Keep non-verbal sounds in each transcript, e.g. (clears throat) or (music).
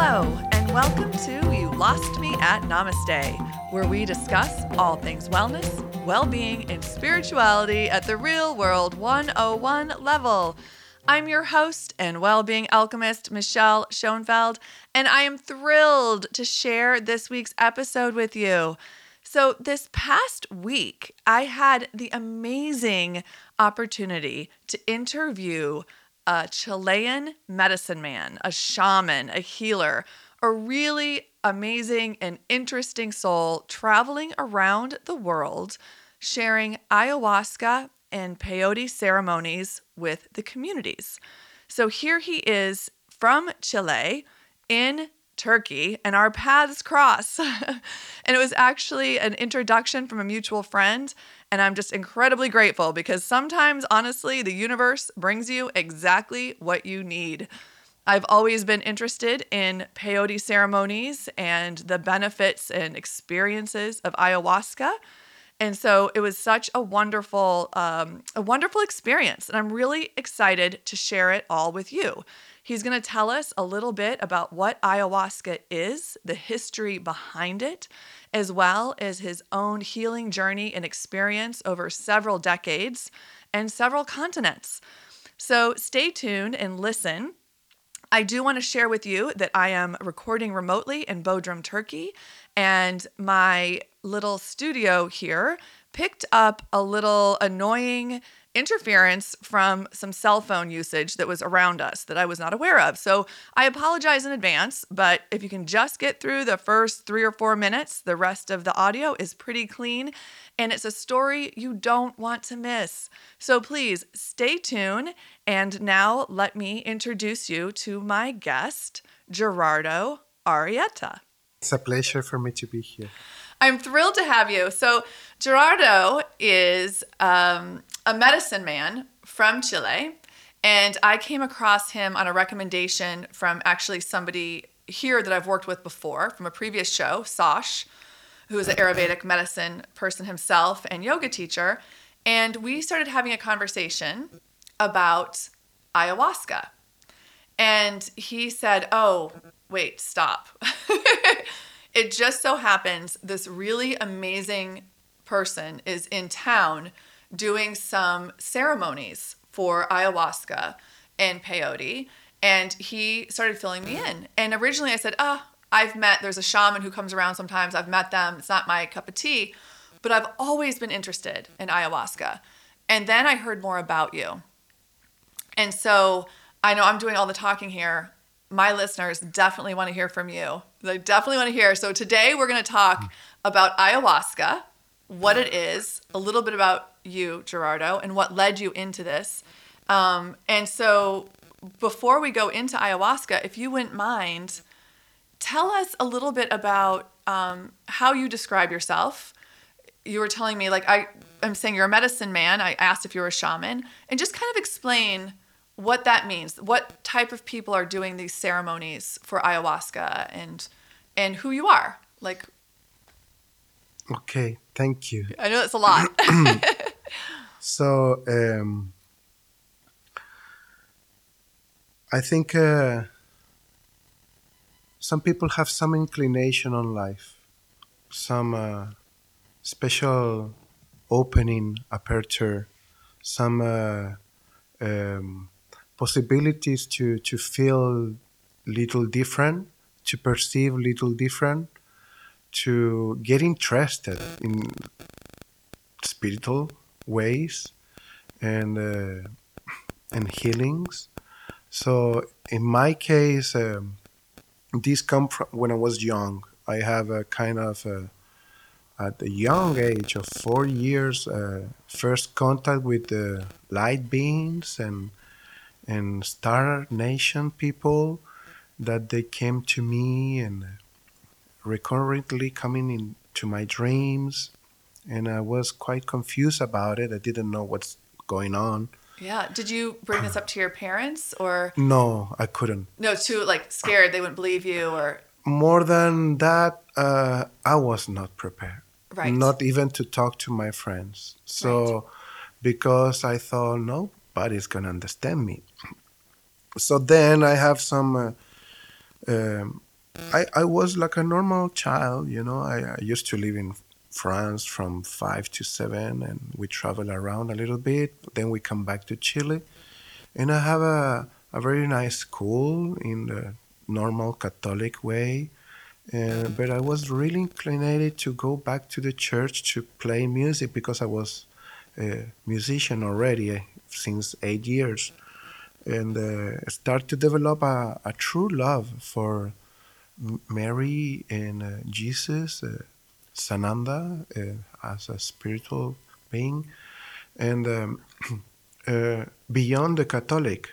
Hello, and welcome to You Lost Me at Namaste, where we discuss all things wellness, well being, and spirituality at the real world 101 level. I'm your host and well being alchemist, Michelle Schoenfeld, and I am thrilled to share this week's episode with you. So, this past week, I had the amazing opportunity to interview a Chilean medicine man, a shaman, a healer, a really amazing and interesting soul traveling around the world, sharing ayahuasca and peyote ceremonies with the communities. So here he is from Chile in Turkey, and our paths cross. (laughs) and it was actually an introduction from a mutual friend. And I'm just incredibly grateful because sometimes, honestly, the universe brings you exactly what you need. I've always been interested in peyote ceremonies and the benefits and experiences of ayahuasca. And so it was such a wonderful, um, a wonderful experience, and I'm really excited to share it all with you. He's going to tell us a little bit about what ayahuasca is, the history behind it, as well as his own healing journey and experience over several decades and several continents. So stay tuned and listen. I do want to share with you that I am recording remotely in Bodrum, Turkey, and my little studio here picked up a little annoying interference from some cell phone usage that was around us that I was not aware of. So I apologize in advance, but if you can just get through the first three or four minutes, the rest of the audio is pretty clean and it's a story you don't want to miss. So please stay tuned. And now let me introduce you to my guest, Gerardo Arrieta. It's a pleasure for me to be here. I'm thrilled to have you. So, Gerardo is um, a medicine man from Chile, and I came across him on a recommendation from actually somebody here that I've worked with before from a previous show, Sash, who is an Ayurvedic medicine person himself and yoga teacher. And we started having a conversation about ayahuasca. And he said, Oh, wait, stop. (laughs) it just so happens this really amazing person is in town doing some ceremonies for ayahuasca and peyote. And he started filling me in. And originally I said, ah, oh, I've met, there's a shaman who comes around sometimes. I've met them. It's not my cup of tea. But I've always been interested in ayahuasca. And then I heard more about you. And so I know I'm doing all the talking here. My listeners definitely want to hear from you. They definitely want to hear. So today we're going to talk about ayahuasca, what it is, a little bit about you, Gerardo, and what led you into this. Um, and so, before we go into ayahuasca, if you wouldn't mind, tell us a little bit about um, how you describe yourself. You were telling me, like, I, I'm saying you're a medicine man. I asked if you were a shaman, and just kind of explain what that means. What type of people are doing these ceremonies for ayahuasca, and and who you are. Like, okay, thank you. I know that's a lot. (clears throat) (laughs) So um, I think uh, some people have some inclination on life, some uh, special opening, aperture, some uh, um, possibilities to, to feel little different, to perceive little different, to get interested in spiritual ways and uh, and healings. So in my case, um, these come from when I was young. I have a kind of a, at a young age of four years, uh, first contact with the light beings and and star nation people that they came to me and recurrently coming into my dreams and I was quite confused about it. I didn't know what's going on. Yeah. Did you bring this up to your parents or? No, I couldn't. No, too like scared they wouldn't believe you or. More than that, uh, I was not prepared. Right. Not even to talk to my friends. So, right. because I thought nobody's gonna understand me. So then I have some uh, um, I, I was like a normal child, you know. I, I used to live in France from five to seven, and we travel around a little bit. Then we come back to Chile, and I have a, a very nice school in the normal Catholic way. Uh, but I was really inclined to go back to the church to play music because I was a musician already eh, since eight years, and uh, start to develop a, a true love for Mary and uh, Jesus, uh, Sananda uh, as a spiritual being, and um, (clears throat) uh, beyond the Catholic,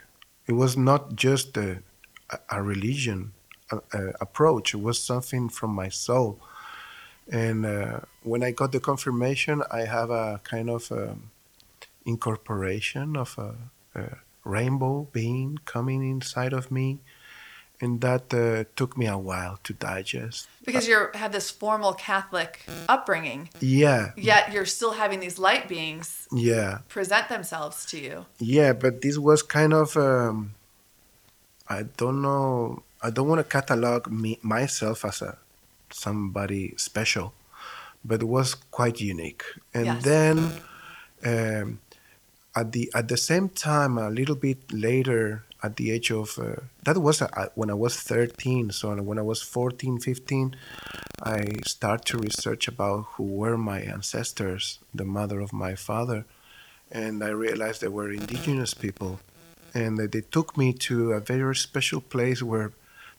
it was not just a, a- religion approach. It was something from my soul. And uh, when I got the confirmation, I have a kind of um, incorporation of a rainbow being coming inside of me, and that uh, took me a while to digest. Because you had this formal Catholic upbringing, Yeah, yet you're still having these light beings yeah, present themselves to you. yeah. But this was kind of um, I don't know. I don't want to catalog me myself as a somebody special, but it was quite unique. And Yes. then um, at the at the same time, a little bit later, at the age of uh, that was uh, when I was 13. So when I was 14, 15, I start to research about who were my ancestors, the mother of my father, and I realized they were indigenous people, and they took me to a very special place where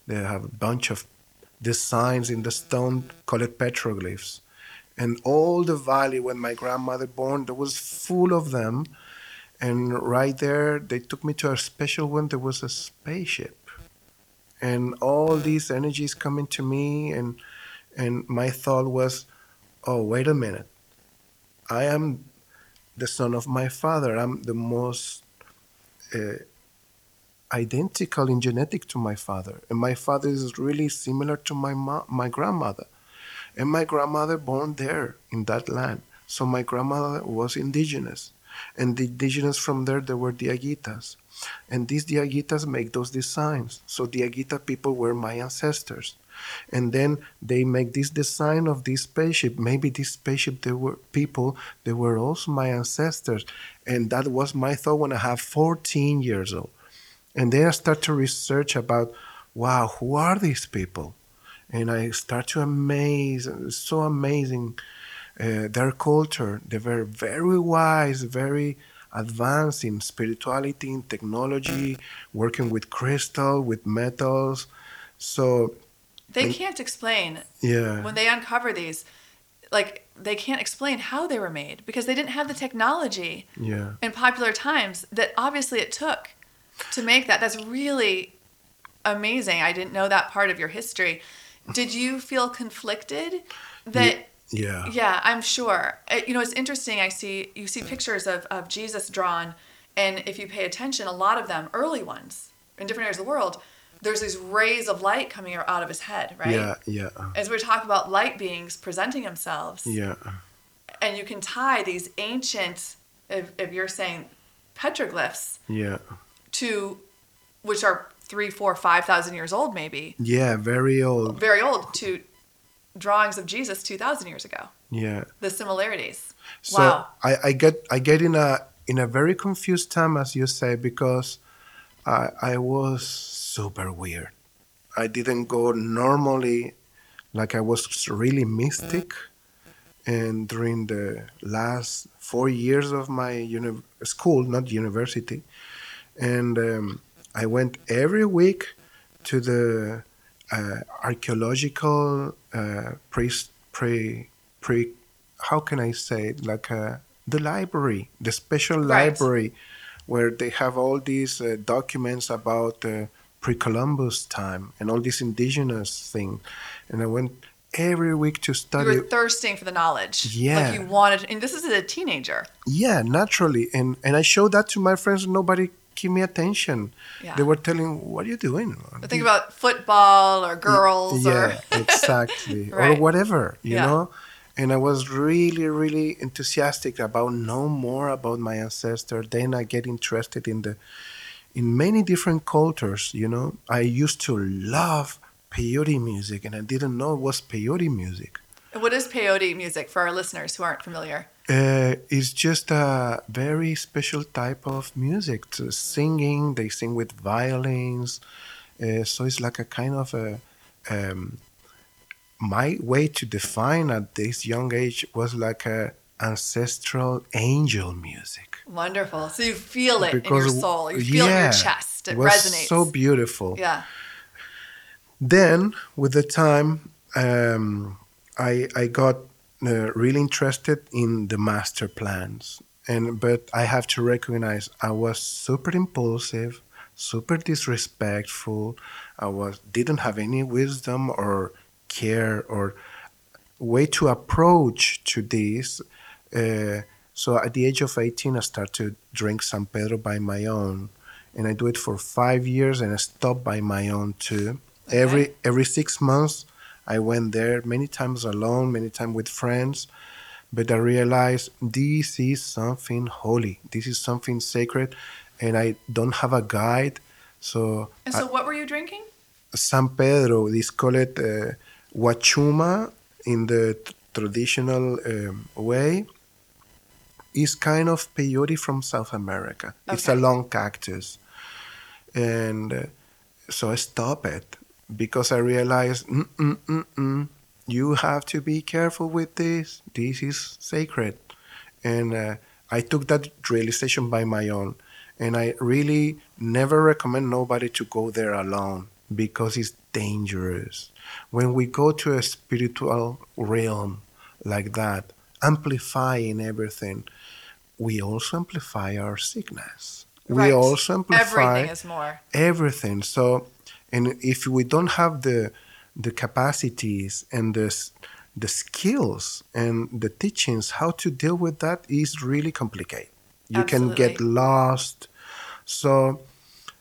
they have a bunch of designs in the stone called petroglyphs and all the valley when my grandmother born there was full of them and right there they took me to a special one. There was a spaceship. And all these energies coming to me and and my thought was oh wait a minute. I am the son of my father. I'm the most uh, identical in genetic to my father. And my father is really similar to my mo- my grandmother. And my grandmother born there in that land. So my grandmother was indigenous and the indigenous from there they were the diaguitas. And these diaguitas make those designs. So diaguita people were my ancestors. And then they make this design of this spaceship. Maybe this spaceship they were people they were also my ancestors. And that was my thought when i have 14 years old. And then I start to research about, wow, who are these people? And I start to amaze, it's so amazing, uh, their culture. They were very wise, very advanced in spirituality, in technology, working with crystal, with metals. So, They can't explain yeah, when they uncover these, like they can't explain how they were made because they didn't have the technology yeah. in popular times that obviously it took to make that. That's really amazing. I didn't know that part of your history. Did you feel conflicted that Yeah. Yeah, Yeah, I'm sure. Uh, You know, it's interesting. I see you see pictures of, of Jesus drawn, and if you pay attention, a lot of them, early ones in different areas of the world, there's these rays of light coming out of his head, right? Yeah, yeah, As we talk about light beings presenting themselves, yeah, and you can tie these ancient, if, if you're saying petroglyphs, yeah. to which are three, four, five thousand years old, maybe Yeah, very old. very old, to drawings of Jesus two thousand years ago. Yeah. The similarities. So wow. I, I get I get in a in a very confused time as you say because I I was super weird. I didn't go normally like I was really mystic and during the last four years of my uni- school, not university, and um, I went every week to the uh, archaeological uh, pre pre pre how can I say it like uh, the library, the special Right. library, where they have all these uh, documents about uh, pre-Columbus time and all these indigenous thing, and I went every week to study. You were thirsting for the knowledge. Yeah. Like you wanted, and this is a teenager. Yeah, naturally, and and I showed that to my friends. and Nobody give me attention. Yeah. They were telling, "What are you doing?" But think about football or girls yeah, (laughs) or exactly, Right. or whatever, you Yeah. know. And I was really, really enthusiastic about know more about my ancestor. Then I get interested in the in many different cultures. You know, I used to love peyote music, and I didn't know it was peyote music. What is peyote music for our listeners who aren't familiar? Uh, it's just a very special type of music. To singing, they sing with violins, uh, so it's like a kind of a. Um, my way to define at this young age was like a ancestral angel music. Wonderful. So you feel it in your soul. You feel it in your chest. It was resonates. so beautiful. Yeah. Then, with the time, um, I I got uh, really interested in the master plants, and but I have to recognize I was super impulsive, super disrespectful. I was didn't have any wisdom or care or way to approach to this. Uh, so at the age of 18, I started to drink San Pedro by my own, and I do it for five years, and I stopped by my own too. Every every six months, I went there many times alone, many times with friends, but I realized this is something holy. This is something sacred, and I don't have a guide. So, And so what were you drinking? San Pedro, this call it uh, Huachuma in the t- traditional um, way, is kind of peyote from South America. It's a long cactus. And uh, so I stopped it because I realized, mm, mm, mm, mm, you have to be careful with this. This is sacred. And uh, I took that realization by my own. And I really never recommend nobody to go there alone because it's dangerous. When we go to a spiritual realm like that, amplifying everything, we also amplify our sickness. We Right. also amplify Everything is more. everything. So, and if we don't have the the capacities and the the skills and the teachings how to deal with that is really complicated. You can get lost. So,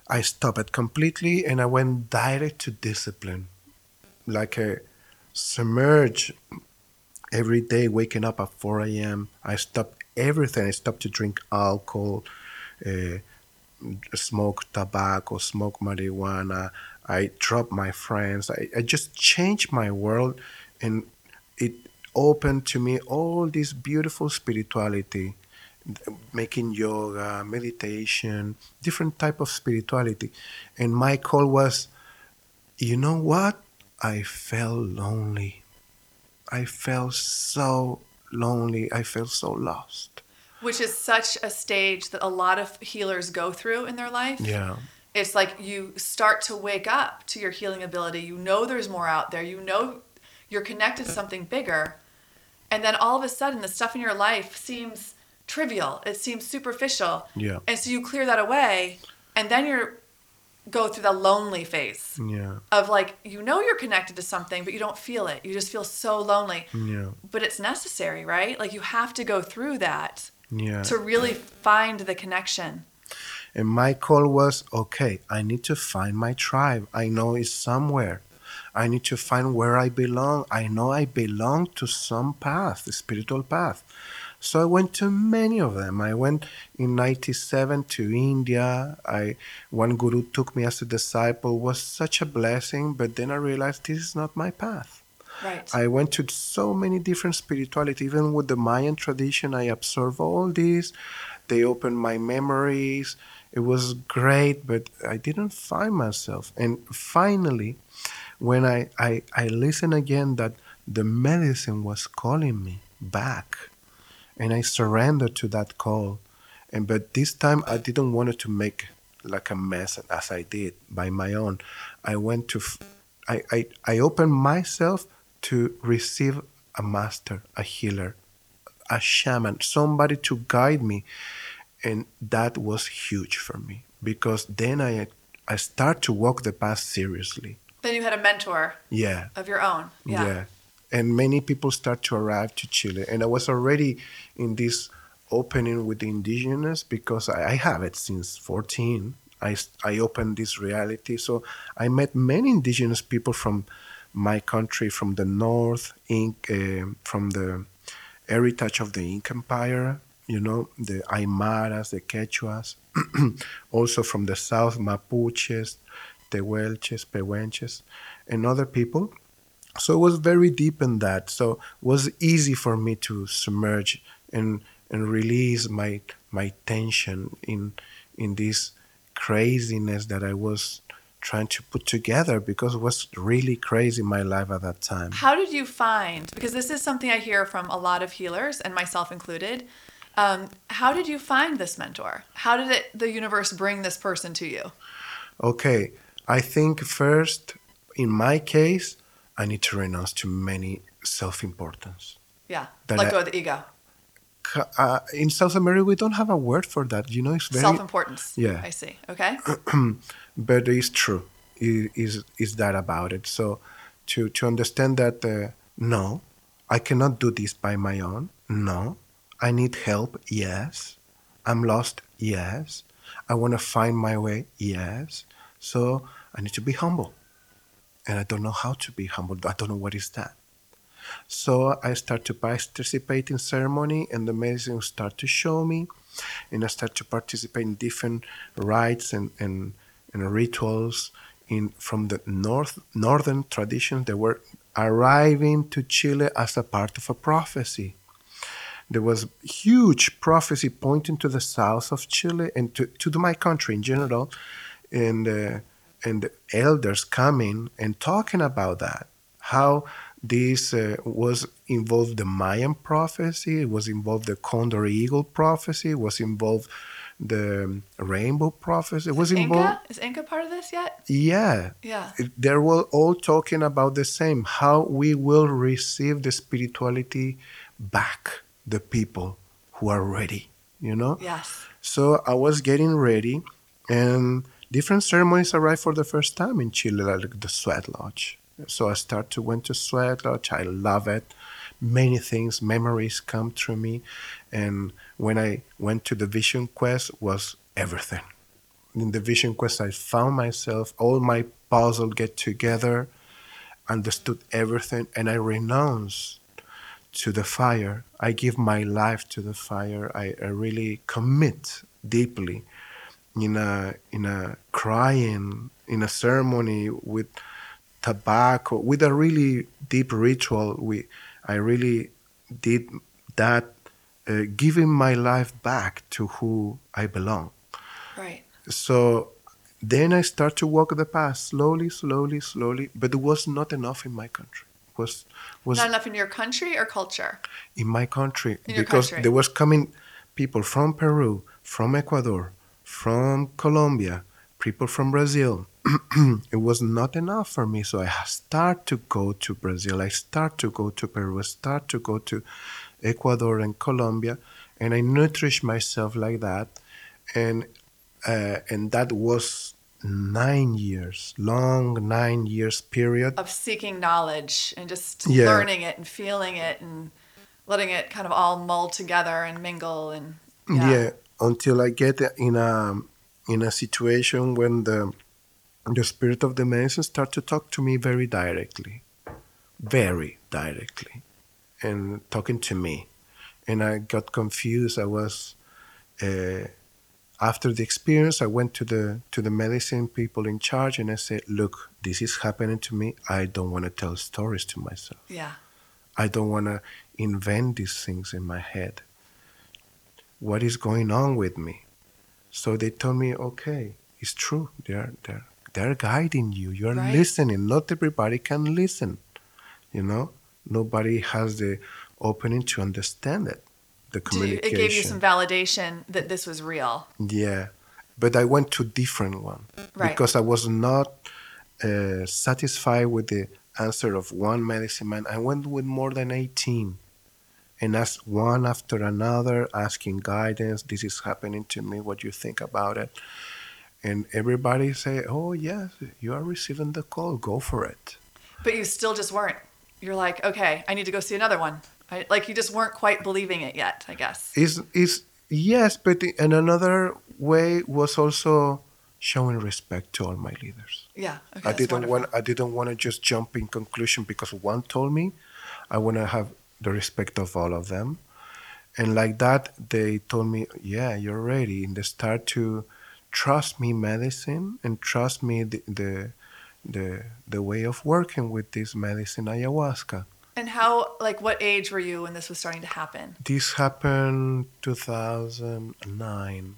I stopped it completely and I went direct to discipline, like a submerge every day, waking up at 4 a.m. I stopped everything. I stopped to drink alcohol. Uh, smoke tobacco, smoke marijuana. I dropped my friends. I, I just changed my world and it opened to me all this beautiful spirituality, making yoga, meditation, different type of spirituality. And my call was, you know what? I felt lonely. I felt so lonely. I felt so lost. Which is such a stage that a lot of healers go through in their life. Yeah. It's like you start to wake up to your healing ability. You know there's more out there. You know you're connected to something bigger. And then all of a sudden, the stuff in your life seems trivial. It seems superficial. Yeah. And so you clear that away. And then you're go through the lonely phase Yeah. of like, you know you're connected to something, but you don't feel it. You just feel so lonely. Yeah. But it's necessary, right? Like you have to go through that Yeah. to really find the connection. And my call was okay, I need to find my tribe. I know it's somewhere. I need to find where I belong. I know I belong to some path, spiritual path. So I went to many of them. I went in 97 to India. I one guru took me as a disciple was such a blessing, but then I realized this is not my path. Right. I went to so many different spirituality, even with the Mayan tradition. I absorbed all these. They opened my memories. It was great, but I didn't find myself. And finally, when I, I, I listened again that the medicine was calling me back, and I surrendered to that call. And but this time I didn't want to make like a mess as I did by my own. I went to, I, I, I opened myself to receive a master, a healer, a shaman, somebody to guide me. And that was huge for me because then I, I start to walk the path seriously. then you had a mentor Yeah. of your own. Yeah. And many people start to arrive to Chile. And I was already in this opening with the indigenous because I, I have it since 14. I, I opened this reality. So I met many indigenous people from my country, from the north, Inc, uh, from the heritage of the Inca Empire, you know, the Aymaras, the Quechuas, (clears throat) also from the south, Mapuches, Tehuelches, Pehuenches, and other people. So it was very deep in that. So it was easy for me to submerge and and release my my tension in in this craziness that I was trying to put together because it was really crazy in my life at that time. How did you find, because this is something I hear from a lot of healers and myself included, um, how did you find this mentor? How did it, the universe bring this person to you? Okay, I think first, in my case, I need to renounce to many self-importance. Yeah, That let I- go of the ego, Uh, in South America, we don't have a word for that. You know, it's very self-importance. Yeah. I see. Okay. (clears throat) but it's true. Is is is that about it? So, to to understand that uh, no, I cannot do this by my own. No, I need help. Yes, I'm lost. Yes, I want to find my way. Yes, so I need to be humble, and I don't know how to be humble. I don't know what is that. So I start to participate in ceremony, and the medicine start to show me, and I start to participate in different rites and, and, and rituals in from the north northern traditions that were arriving to Chile as a part of a prophecy. There was huge prophecy pointing to the south of Chile and to, to my country in general, and uh, and elders coming and talking about that how this uh, was involved the Mayan prophecy, it was involved the Condor Eagle prophecy, it was involved the Rainbow prophecy, was involved. Inca? Is Inca part of this yet? Yeah, Yeah. they were all talking about the same how we will receive the spirituality back, the people who are ready, you know? Yes. So I was getting ready, and different ceremonies arrived for the first time in Chile, like the Sweat Lodge. So I start to went to Sweat Lodge. I love it. Many things, memories come through me, and when I went to the Vision Quest, was everything. In the Vision Quest, I found myself. All my puzzle get together, understood everything, and I renounced to the fire. I give my life to the fire. I, I really commit deeply in a in a crying in a ceremony with tobacco with a really deep ritual. We I really did that, uh, giving my life back to who I belong. Right. So then I start to walk the path slowly, slowly, slowly. But it was not enough in my country. Was was Not enough in your country or culture? in my country In because country. there was coming people from Peru, from Ecuador, from Colombia, people from Brazil. (clears throat) it was not enough for me, so I start to go to Brazil. I start to go to Peru. I start to go to Ecuador and Colombia, and I nourish myself like that, and uh, and that was nine years, long nine years period. Of seeking knowledge and just Yeah. learning it and feeling it and letting it kind of all mull together and mingle and yeah. until I get in a in a situation when the the spirit of the medicine start to talk to me very directly, very directly, and talking to me, and I got confused. I was. Uh, after the experience, I went to the to the medicine people in charge, and I said, "Look, this is happening to me. I don't want to tell stories to myself. yeah. I don't want to invent these things in my head. What is going on with me? So they told me, okay, it's true. They're they're they're guiding you. You're Right. listening. Not everybody can listen. You know, nobody has the opening to understand it. The you, communication. it gave you some validation that this was real. Yeah, but I went to different one Right. because I was not uh, satisfied with the answer of one medicine man. I went with more than eighteen, and asked one after another, asking guidance. This is happening to me. What do you think about it? And everybody say, "Oh yes, you are receiving the call. Go for it." But you still just weren't. You're like, okay, I need to go see another one. I, like you just weren't quite believing it yet, I guess. Is is yes, but in another way was also showing respect to all my leaders. Yeah. Okay. I didn't want I didn't want to just jump in conclusion because one told me. I want to have the respect of all of them, and like that they told me, yeah, you're ready, and they start to trust me medicine and trust me the, the the the way of working with this medicine ayahuasca. And how, like, what age were you when this was starting to happen? This happened 2009,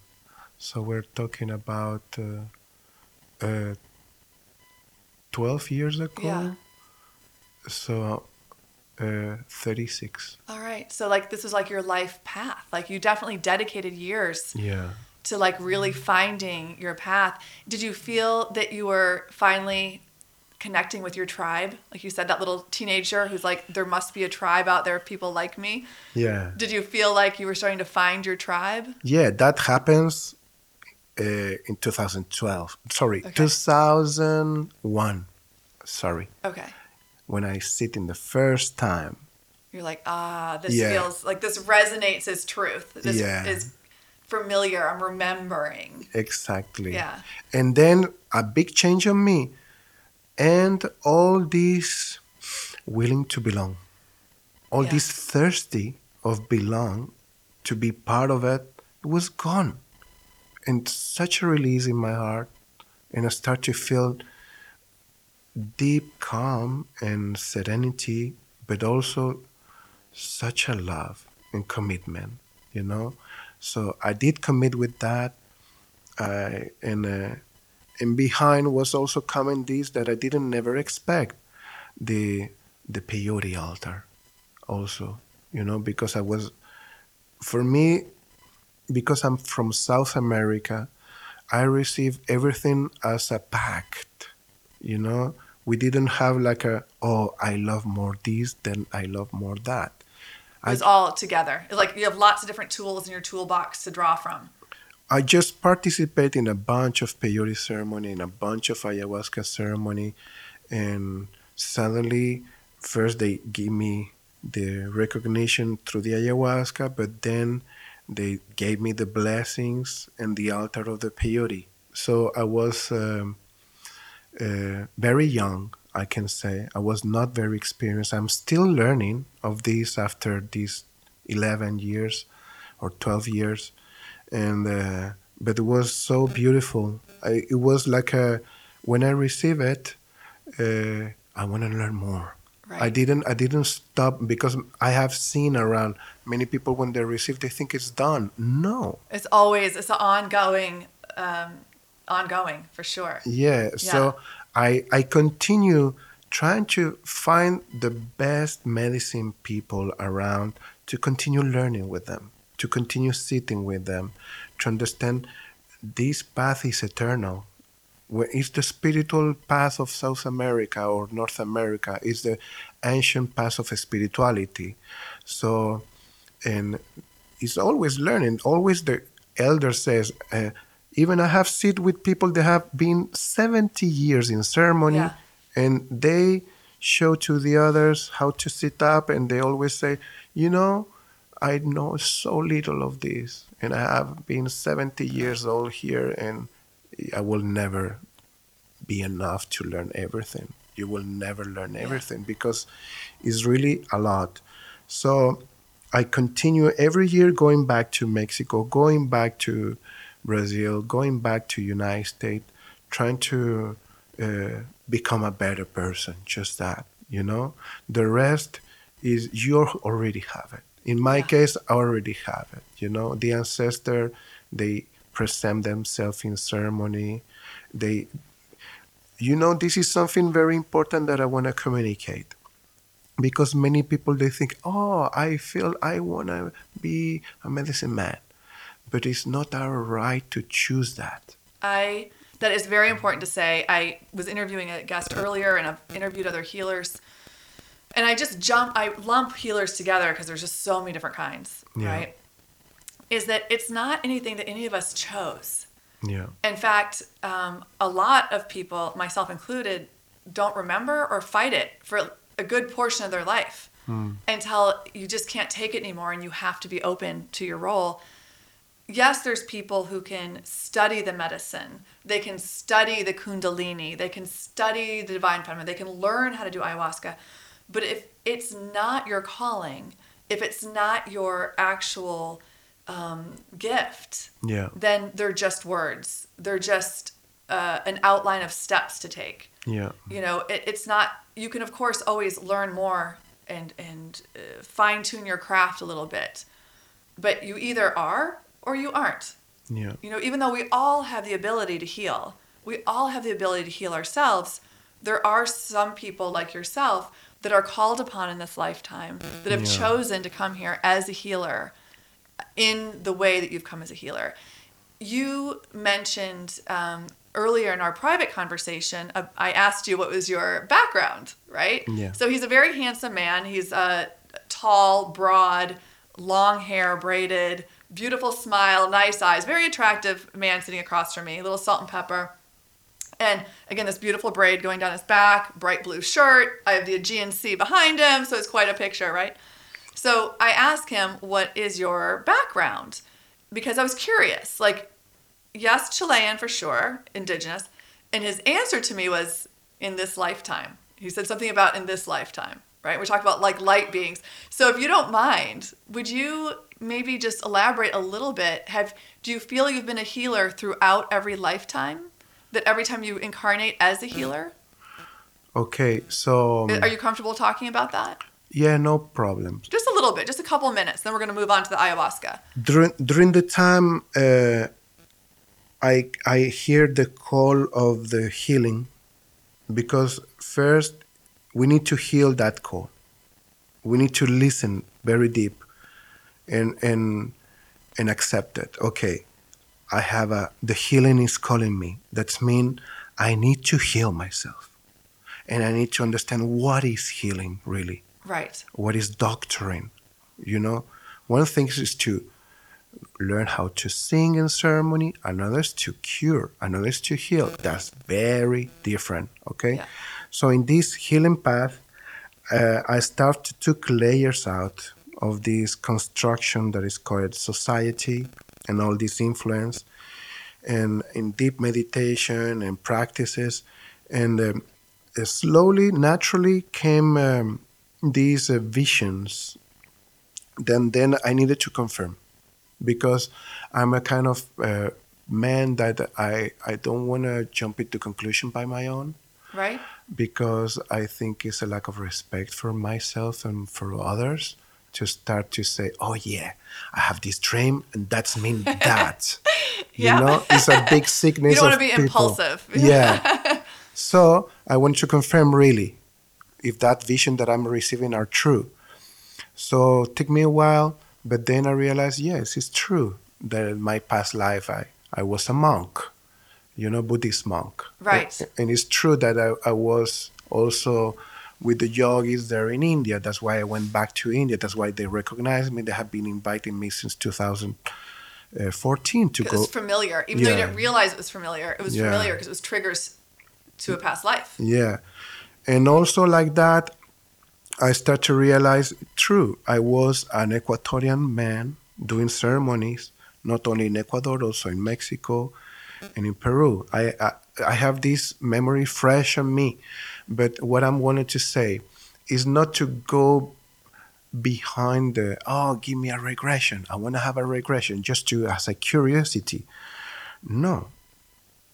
so we're talking about uh, uh, 12 years ago. Yeah. So uh, 36. All right. So, like, this was like your life path. Like, you definitely dedicated years Yeah. to like really finding your path. Did you feel that you were finally connecting with your tribe? Like you said, that little teenager who's like, there must be a tribe out there of people like me. Yeah. Did you feel like you were starting to find your tribe? Yeah, that happens uh, in 2012. Sorry, Okay. 2001. Sorry, Okay. when I sit in the first time. You're like, ah, this Yeah. feels like this resonates as truth. This Yeah. is familiar. I'm remembering. Exactly. Yeah. And then a big change on me, and all this willing to belong, all Yeah. this thirsty of belong, to be part of it, it was gone, and such a release in my heart, and I start to feel deep calm and serenity, but also such a love and commitment, you know. So I did commit with that, I and uh, and behind was also coming this that I didn't never expect, the the peyote altar, also, you know, because I was, for me, because I'm from South America, I received everything as a pact, you know. We didn't have like a oh I love more this than I love more that. It was all together. It's like you have lots of different tools in your toolbox to draw from. I just participate in a bunch of peyote ceremony, in a bunch of ayahuasca ceremony, and suddenly, first they give me the recognition through the ayahuasca, but then they gave me the blessings and the altar of the peyote. So I was um, uh, very young, I can say. I was not very experienced. I'm still learning of this after these 11 years or 12 years and uh, but it was so beautiful. I, it was like a when I receive it, uh, I want to learn more. I didn't I didn't stop because I have seen around many people when they receive they think it's done. No, It's always it's an ongoing, um, ongoing for sure. yeah. So I I continue trying to find the best medicine people around to continue learning with them, to continue sitting with them, to understand this path is eternal. Where is the spiritual path of South America or North America? Is the ancient path of spirituality. So, and it's always learning. Always the elder says, uh, even I have sit with people that have been 70 years in ceremony Yeah. and they show to the others how to sit up and they always say, you know, I know so little of this and I have been 70 years old here and I will never be enough to learn everything. You will never learn everything because it's really a lot. So I continue every year going back to Mexico, going back to Brazil, going back to United States, trying to uh, become a better person. Just that, you know. The rest is you already have it. In my Yeah. case, I already have it. You know, the ancestor they present themselves in ceremony. They, you know, this is something very important that I want to communicate because many people they think, oh, I feel I want to be a medicine man, but it's not our right to choose that. I that is very important to say. I was interviewing a guest earlier, and I've interviewed other healers, and I just jump. I lump healers together because there's just so many different kinds, Yeah. right? Is that it's not anything that any of us chose. Yeah, In fact, um, a lot of people, myself included, don't remember or fight it for a good portion of their life until you just can't take it anymore and you have to be open to your role. Yes, there's people who can study the medicine. They can study the kundalini. They can study the divine feminine. They can learn how to do ayahuasca. But if it's not your calling, if it's not your actual um, gift, Yeah. then they're just words. They're just uh, an outline of steps to take. Yeah. You know, it, it's not. You can of course always learn more and and uh, fine tune your craft a little bit, but you either are or you aren't. Yeah. You know, even though we all have the ability to heal, we all have the ability to heal ourselves. There are some people like yourself that are called upon in this lifetime that have Yeah. chosen to come here as a healer in the way that you've come as a healer. You mentioned um, earlier in our private conversation, uh, I asked you what was your background, right? Yeah. So he's a very handsome man. He's a tall, broad, long hair, braided, beautiful smile, nice eyes, very attractive man sitting across from me, a little salt and pepper. And again, this beautiful braid going down his back, bright blue shirt. I have the Aegean Sea behind him, so it's quite a picture, right? So I asked him, What is your background? Because I was curious. Like, yes, Chilean for sure, indigenous. And his answer to me was, In this lifetime. He said something about in this lifetime, right? We're talking about like light beings. So if you don't mind, would you maybe just elaborate a little bit? Have do you feel you've been a healer throughout every lifetime? That every time you incarnate as a healer? Okay. So um, Are you comfortable talking about that? yeah, no problem. Just a little bit, just a couple minutes. Then we're going to move on to the ayahuasca. during during the time uh, I I hear the call of the healing because first we need to heal that call. We need to listen very deep and and and accept it. Okay, I have a the healing is calling me. That's mean I need to heal myself. And I need to understand what is healing really Right. what is doctrine you know one thing is to learn how to sing in ceremony another is to cure another is to heal that's very different okay Yeah. so in this healing path uh, i start to took layers out of this construction that is called society and all this influence and in deep meditation and practices. And um, uh, slowly naturally came um, these uh, visions. Then then i needed to confirm because i'm a kind of uh, man that i i don't want to jump into conclusion by my own. Right? because i think it's a lack of respect for myself and for others to start to say oh yeah i have this dream and that's mean that (laughs) Yeah. you know it's a big (laughs) sickness You don't want to be people. impulsive. (laughs) yeah so i want to confirm really if that vision that i'm receiving are true so it took me a while but then i realized yes it's true that in my past life i, I was a monk you know buddhist monk Right. and, and it's true that I, I was also with the yogis there in india that's why i went back to india that's why they recognized me they have been inviting me since 2014 to go. It was familiar. Even though you didn't realize it was familiar, it was Yeah. familiar because it was triggers to a past life. Yeah. And also like that, I start to realize, true, I was an Ecuadorian man doing ceremonies, not only in Ecuador, also in Mexico and in Peru. I, I, I have this memory fresh on me. But what I'm wanting to say is not to go behind the, oh, give me a regression. I want to have a regression just to, as a curiosity. No,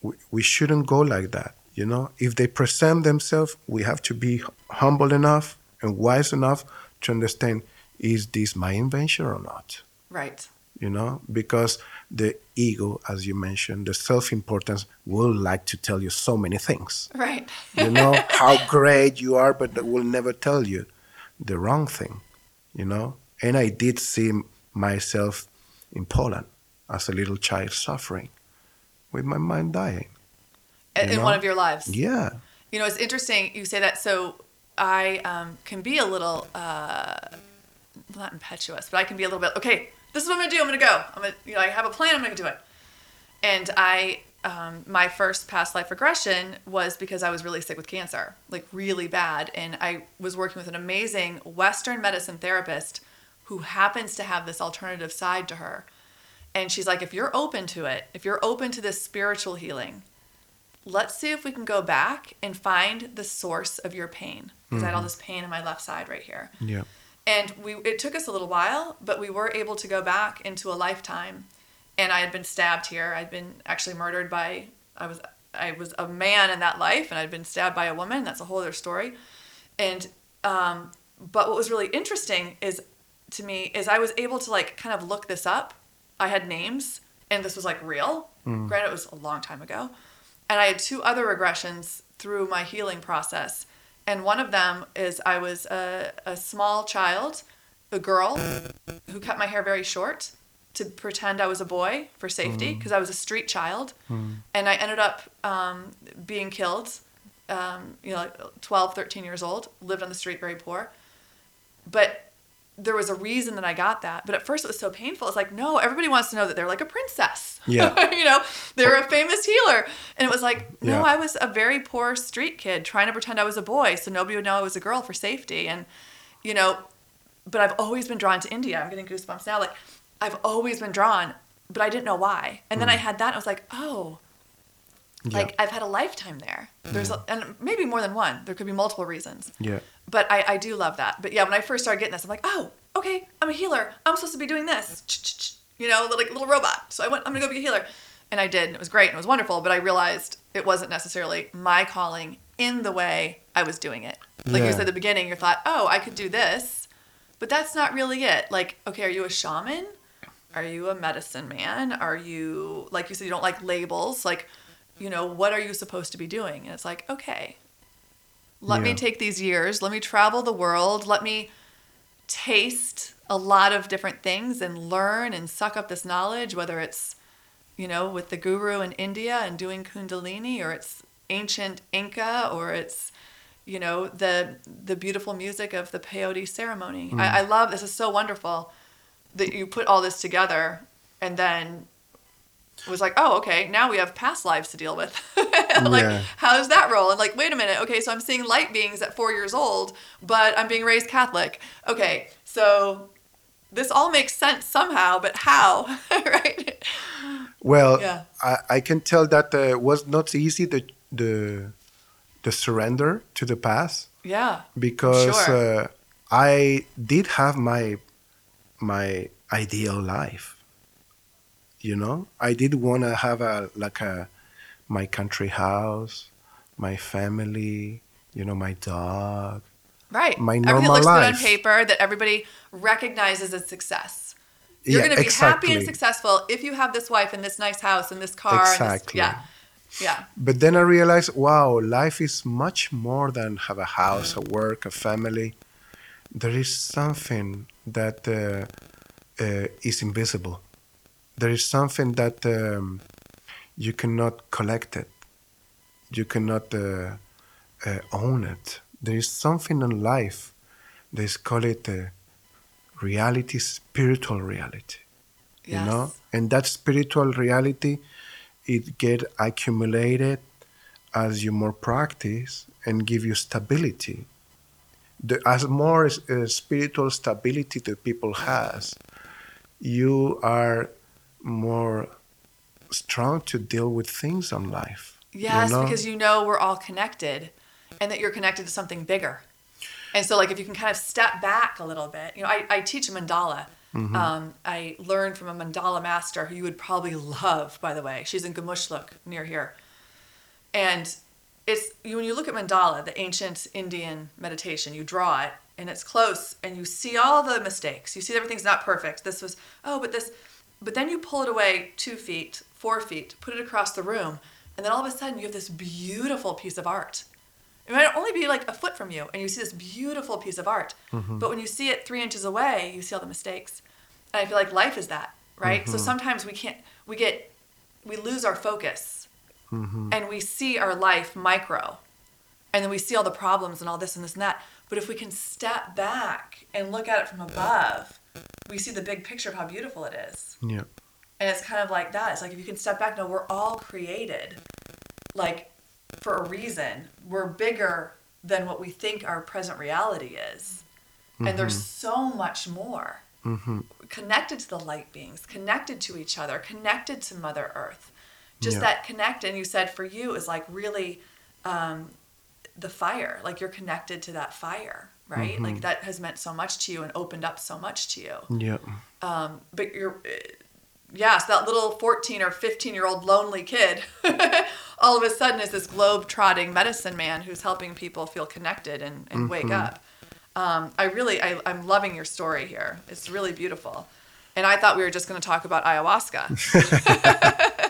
we, we shouldn't go like that. You know, if they present themselves, we have to be humble enough and wise enough to understand is this my invention or not? Right. You know, because the ego, as you mentioned, the self importance will like to tell you so many things. Right. You know, (laughs) how great you are, but that will never tell you the wrong thing, you know? And I did see myself in Poland as a little child suffering with my mind dying. in You one of your lives. Yeah. You know, it's interesting you say that. So I um, can be a little, uh, not impetuous, but I can be a little bit, okay, this is what I'm to do. I'm to go. I'm to, you know, I have a plan. I'm to do it. And I, um, my first past life regression was because I was really sick with cancer, like really bad. And I was working with an amazing Western medicine therapist who happens to have this alternative side to her. And she's like, if you're open to it, if you're open to this spiritual healing, let's see if we can go back and find the source of your pain. Because I had all this pain in my left side right here. Yeah. And we it took us a little while, but we were able to go back into a lifetime. And I had been stabbed here. I'd been actually murdered by I was I was a man in that life, and I'd been stabbed by a woman. That's a whole other story. And um, but what was really interesting is to me is I was able to like kind of look this up. I had names, and this was like real. Granted, it was a long time ago, and I had two other regressions through my healing process. And one of them is I was a, a small child, a girl, who cut my hair very short to pretend I was a boy for safety because I was a street child. And I ended up um, being killed, um, you know, like 12, 13 years old, lived on the street, very poor. But there was a reason that I got that. But at first it was so painful. It's like, no, everybody wants to know that they're like a princess. Yeah. (laughs) you know, they're a famous healer. And it was like, no, Yeah. I was a very poor street kid trying to pretend I was a boy so nobody would know I was a girl for safety. And, you know, but I've always been drawn to India. I'm getting goosebumps now. Like, I've always been drawn, but I didn't know why. And then I mm. had that, and I was like, oh, Yeah. like I've had a lifetime there. There's, a, and maybe more than one. There could be multiple reasons. yeah. But I, I do love that. But yeah, when I first started getting this, I'm like, oh, okay, I'm a healer. I'm supposed to be doing this. You know, like a little robot. So I went, I'm gonna go be a healer. And I did, and it was great and it was wonderful, but I realized it wasn't necessarily my calling in the way I was doing it. Like you said at the beginning, you thought, oh, I could do this, but that's not really it. Like, okay, are you a shaman? Are you a medicine man? Are you, like you said, you don't like labels? Like, you know, what are you supposed to be doing? And it's like, okay, let me take these years, let me travel the world, let me taste a lot of different things and learn and suck up this knowledge, whether it's, you know, with the guru in India and doing Kundalini, or it's ancient Inca, or it's, you know, the the beautiful music of the peyote ceremony. I, mm. I love this is so wonderful that you put all this together and then was like, oh, okay, now we have past lives to deal with. (laughs) like, Yeah. how does that roll? And like, wait a minute, okay, so I'm seeing light beings at four years old, but I'm being raised Catholic. Okay, so this all makes sense somehow, but how? (laughs) right? Well, Yeah. I, I can tell that uh, was not easy the the the surrender to the past Yeah. because Sure. uh, I did have my my ideal life. You know, I did want to have a like a my country house, my family, you know, my dog. Right. My normal Everything looks good on paper that everybody recognizes as success. You're yeah, going to be exactly. happy and successful if you have this wife and this nice house and this car. Exactly. And this, yeah. Yeah. But then I realized, wow, life is much more than have a house, a work, a family. There is something that uh, uh, is invisible. There is something that um, you cannot collect it. You cannot uh, uh, own it. There is something in life. They call it uh, reality, spiritual reality Yes. you know and that spiritual reality it get accumulated as you more practice and give you stability the, as more uh, spiritual stability the people has you are more strong to deal with things in life Yes, you know? because you know we're all connected and that you're connected to something bigger. And so, like, if you can kind of step back a little bit, you know, I, I teach mandala. Mm-hmm. Um, I learned from a mandala master who you would probably love, by the way. She's in Gümüşlük near here. And it's you when you look at mandala, the ancient Indian meditation, you draw it and it's close and you see all the mistakes. You see everything's not perfect. This was oh, but this but then you pull it away two feet, four feet, put it across the room, and then all of a sudden you have this beautiful piece of art. It might only be like a foot from you, and you see this beautiful piece of art. Mm-hmm. But when you see it three inches away, you see all the mistakes. And I feel like life is that, right? So mm-hmm. sometimes we can't, we get, we lose our focus mm-hmm. and we see our life micro and then we see all the problems and all this and this and that. But if we can step back and look at it from above, we see the big picture of how beautiful it is. yeah And it's kind of like that. It's like if you can step back, no, we're all created like for a reason. We're bigger than what we think our present reality is. And there's so much more hmm connected to the light beings, connected to each other, connected to Mother Earth. Just that connect, and you said for you is like really, um, the fire, like you're connected to that fire, right? Like that has meant so much to you and opened up so much to you. Yeah. Um, but you're, yes, that little 14 or 15 year old lonely kid, (laughs) all of a sudden is this globe trotting medicine man who's helping people feel connected and, and wake up. Um, I really, I, I'm loving your story here. It's really beautiful. And I thought we were just going to talk about ayahuasca. (laughs)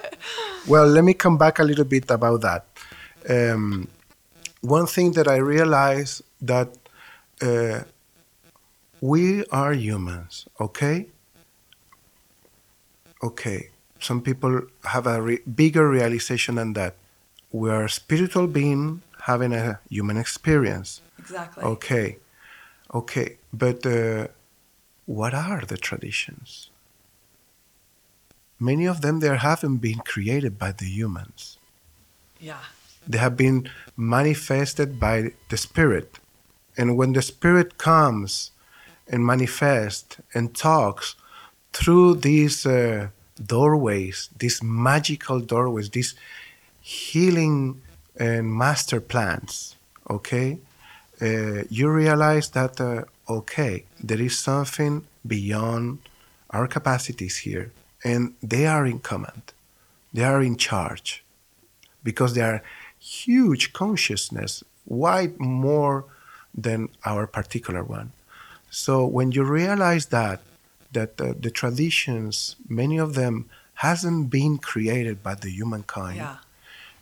Well, let me come back a little bit about that. Um, one thing that I realized that uh, we are humans, okay? Okay, some people have a re- bigger realization than that. We are a spiritual being having a human experience. exactly. Okay, okay, but uh, what are the traditions? Many of them they haven't been created by the humans. Yeah. They have been manifested by the spirit. And when the spirit comes and manifests and talks through these uh, doorways, these magical doorways, these healing and master plants, okay, uh, you realize that, uh, okay, there is something beyond our capacities here, and they are in command, they are in charge, because they are huge consciousness, wide more than our particular one. So when you realize that, that uh, the traditions, many of them, hasn't been created by the humankind, Yeah.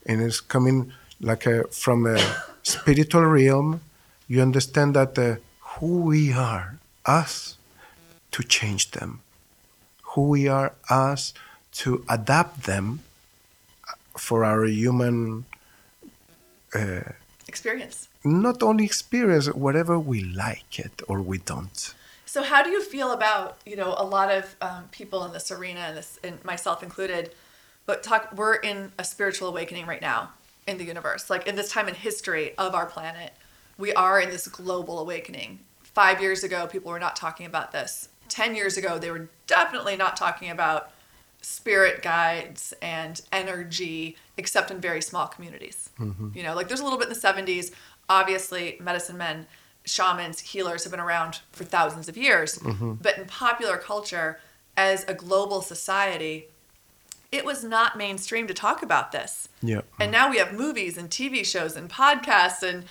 and it's coming like a, from a spiritual realm, you understand that uh, who we are, us, to change them, who we are, us, to adapt them for our human, Experience. Not only experience, whatever we like it or we don't. So, how do you feel about you know a lot of um, people in this arena, and this, and myself included, but talk. We're in a spiritual awakening right now in the universe, like in this time in history of our planet. We are in this global awakening. Five years ago, people were not talking about this. Ten years ago, they were definitely not talking about spirit guides and energy, except in very small communities. You know, like there's a little bit in the 70s. Obviously, medicine men, shamans, healers have been around for thousands of years. But in popular culture, as a global society, it was not mainstream to talk about this. Yeah. And now we have movies and TV shows and podcasts and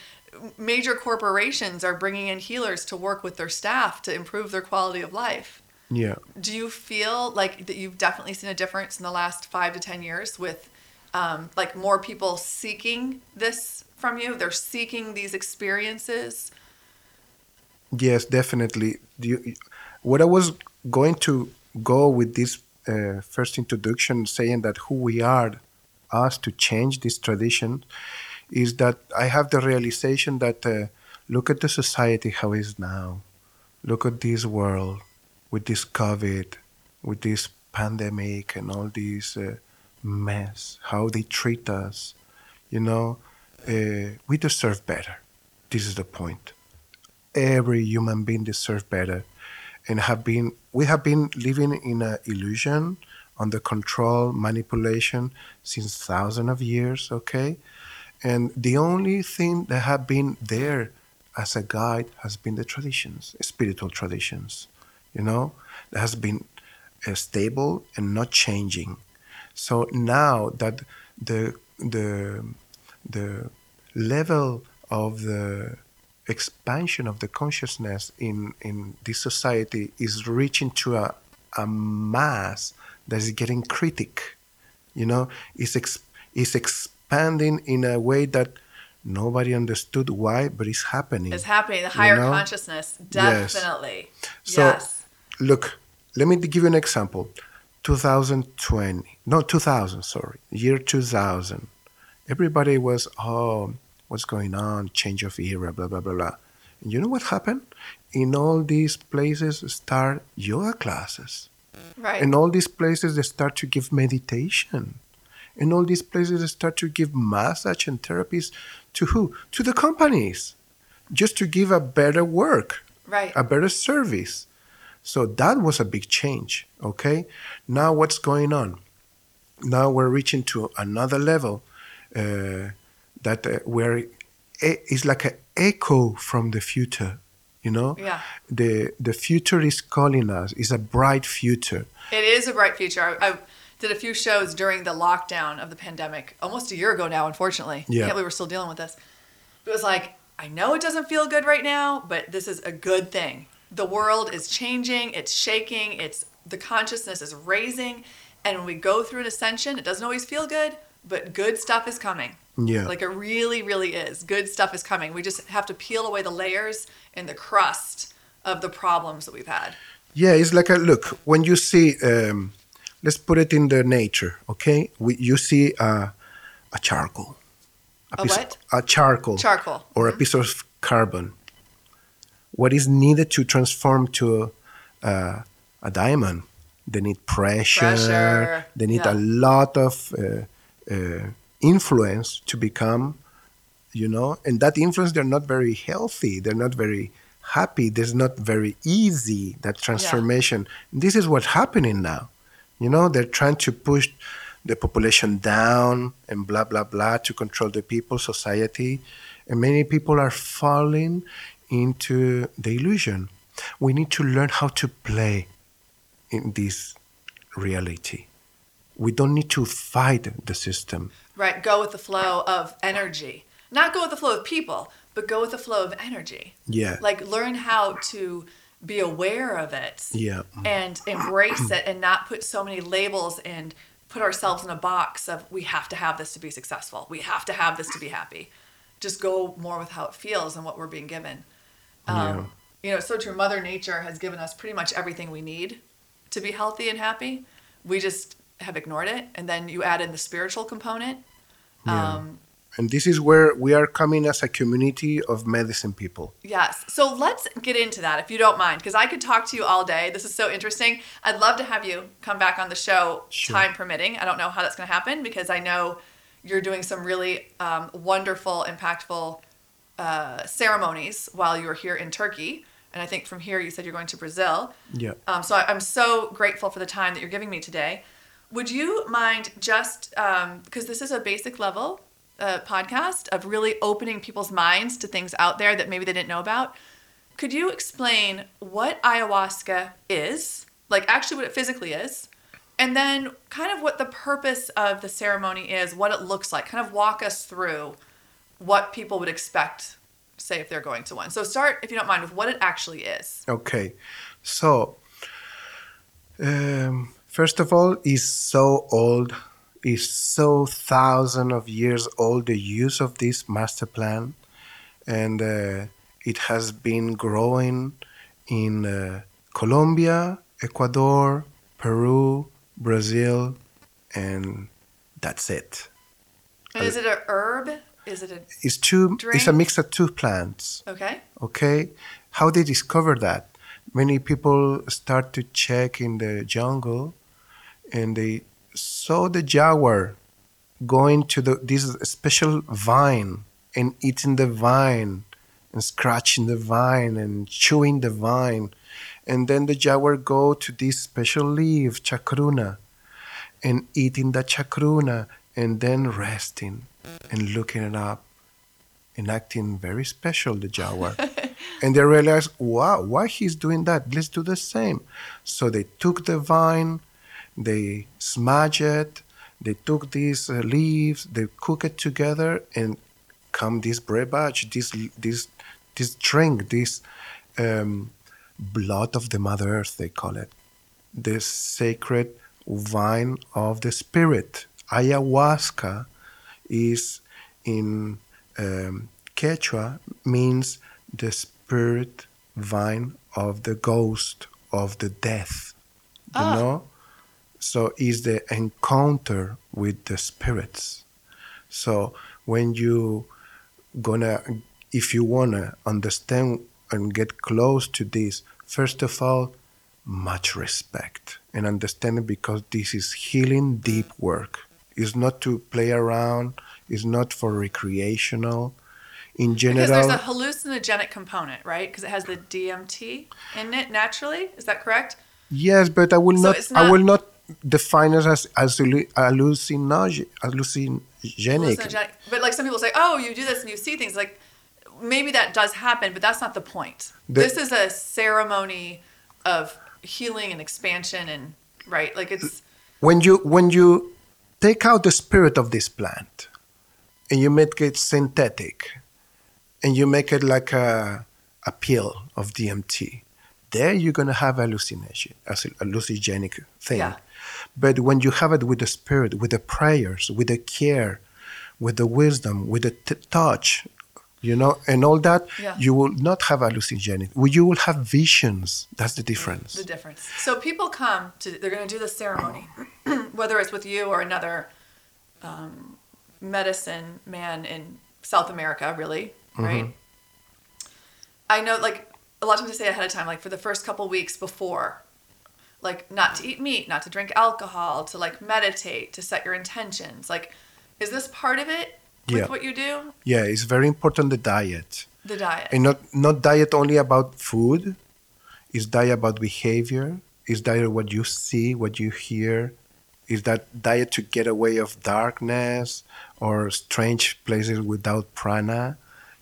major corporations are bringing in healers to work with their staff to improve their quality of life. Yeah. Do you feel like that you've definitely seen a difference in the last five to ten years with um, like more people seeking this from you? They're seeking these experiences. Yes, definitely. You, what I was going to go with this uh, first introduction, saying that who we are, us to change this tradition, is that I have the realization that uh, look at the society how it is now. Look at this world with this COVID, with this pandemic, and all this uh, mess. How they treat us. You know, uh, we deserve better. This is the point. Every human being deserves better and have been we have been living in an illusion under control manipulation since thousands of years okay? And the only thing that have been there as a guide has been the traditions spiritual traditions you know? That has been uh, stable and not changing. So now that the the the level of the expansion of the consciousness in, in this society is reaching to a, a mass that is getting critic. You know, is ex, is expanding in a way that nobody understood why, but it's happening. It's happening. The higher know? consciousness, Yes. definitely. So yes. look, let me give you an example. 2020, no, 2000, sorry, year 2000. Everybody was, oh, what's going on? Change of era, blah, blah, blah, blah. And you know what happened? In all these places, start yoga classes. Right. In all these places, they start to give meditation. In all these places, they start to give massage and therapies to who? To the companies, just to give a better work right. a better service. So that was a big change. Okay. Now what's going on? Now we're reaching to another level that uh, we're e- it's like an echo from the future. You know, Yeah. the the future is calling us. It's a bright future. It is a bright future. I, I did a few shows during the lockdown of the pandemic, almost a year ago now, unfortunately. Yeah. Can't believe we're still dealing with this. It was like, I know it doesn't feel good right now, but this is a good thing. The world is changing, it's shaking, it's the consciousness is raising, and when we go through an ascension, it doesn't always feel good, but good stuff is coming. Yeah. Like it really, really is. Good stuff is coming. We just have to peel away the layers and the crust of the problems that we've had. Yeah, it's like a look when you see. Um, let's put it in the nature, okay? We, you see a, a charcoal. A what? A charcoal. Charcoal. Or a piece of carbon. What is needed to transform to uh, a diamond? They need pressure. Pressure, They need yeah. a lot of uh, uh, influence to become, you know, and that influence they're not very healthy. They're not very happy. There's not very easy that transformation. This is what's happening now. You know, they're trying to push the population down and blah blah blah to control the people, society, and many people are falling into the illusion. We need to learn how to play in this reality. We don't need to fight the system. Right, go with the flow of energy. Not go with the flow of people, but go with the flow of energy. Yeah. Like learn how to be aware of it Yeah. and embrace it and not put so many labels and put ourselves in a box of we have to have this to be successful. We have to have this to be happy. Just go more with how it feels and what we're being given. Um, You know, it's so true. Mother Nature has given us pretty much everything we need to be healthy and happy. We just have ignored it. And then you add in the spiritual component. Yeah. Um, And this is where we are coming as a community of medicine people. Yes. So let's get into that if you don't mind, because I could talk to you all day. This is so interesting. I'd love to have you come back on the show, Sure. time permitting. I don't know how that's going to happen because I know you're doing some really um, wonderful, impactful uh, ceremonies while you're here in Turkey. And I think from here you said you're going to Brazil. Yeah. Um, so I, I'm so grateful for the time that you're giving me today. Would you mind just because this is a basic level uh, podcast of really opening people's minds to things out there that maybe they didn't know about? Could you explain what ayahuasca is, like actually what it physically is, and then kind of what the purpose of the ceremony is, what it looks like? Kind of walk us through what people would expect, say, if they're going to one. So start, if you don't mind, with what it actually is. Okay. So, um, first of all, is so old, is so thousand of years old, the use of this master plant. And uh, it has been growing in uh, Colombia, Ecuador, Peru, Brazil, and that's it. And is it a herb? Is it a It's two. It's a mix of two plants. okay? Okay, how they discover that? Many people start to check in the jungle, and they saw the jaguar going to the this special vine and eating the vine and scratching the vine and chewing the vine. And then the jaguar go to this special leaf chacruna and eating the chacruna and then resting and looking it up and acting very special the jaguar. (laughs) And they realized wow why he's doing that? Let's do the same. So they took the vine they smudge it they took these uh, leaves they cook it together and come this brebaje this this this drink this um, blood of the mother earth they call it the sacred vine of the spirit ayahuasca is in um, Quechua means the spirit vine of the ghost of the death. You Ah. know? So is the encounter with the spirits. So when you gonna if you wanna understand and get close to this, first of all, much respect and understanding because this is healing deep work. It's not to play around, it's not for recreational. In general, Because there's a hallucinogenic component, right? Because it has the DMT in it naturally. Is that correct? yes, but I will So not, it's I will not define it as, as hallu- hallucinogen, hallucinogenic. hallucinogenic. But like some people say, oh, you do this and you see things. Like maybe that does happen, but that's not the point. The- this is a ceremony of healing and expansion, and right, like it's when you when you take out the spirit of this plant and you make it synthetic and you make it like a, a pill of DMT, there you're gonna have hallucination, as a hallucinogenic thing. Yeah. But when you have it with the spirit, with the prayers, with the care, with the wisdom, with the t- touch, you know, and all that, Yeah. you will not have hallucinogenic. Well, You will have visions. That's the difference. the difference. So people come to they're going to do the ceremony, (clears throat) whether it's with you or another um, medicine man in South America, really, right? I know, like a lot of times they say ahead of time, like for the first couple weeks before, like not to eat meat, not to drink alcohol, to like meditate, to set your intentions. Like, is this part of it with Yeah. what you do? Yeah, it's very important the diet. The diet. and not not diet only about food is diet about behavior is diet what you see what you hear is that diet to get away of darkness or strange places without prana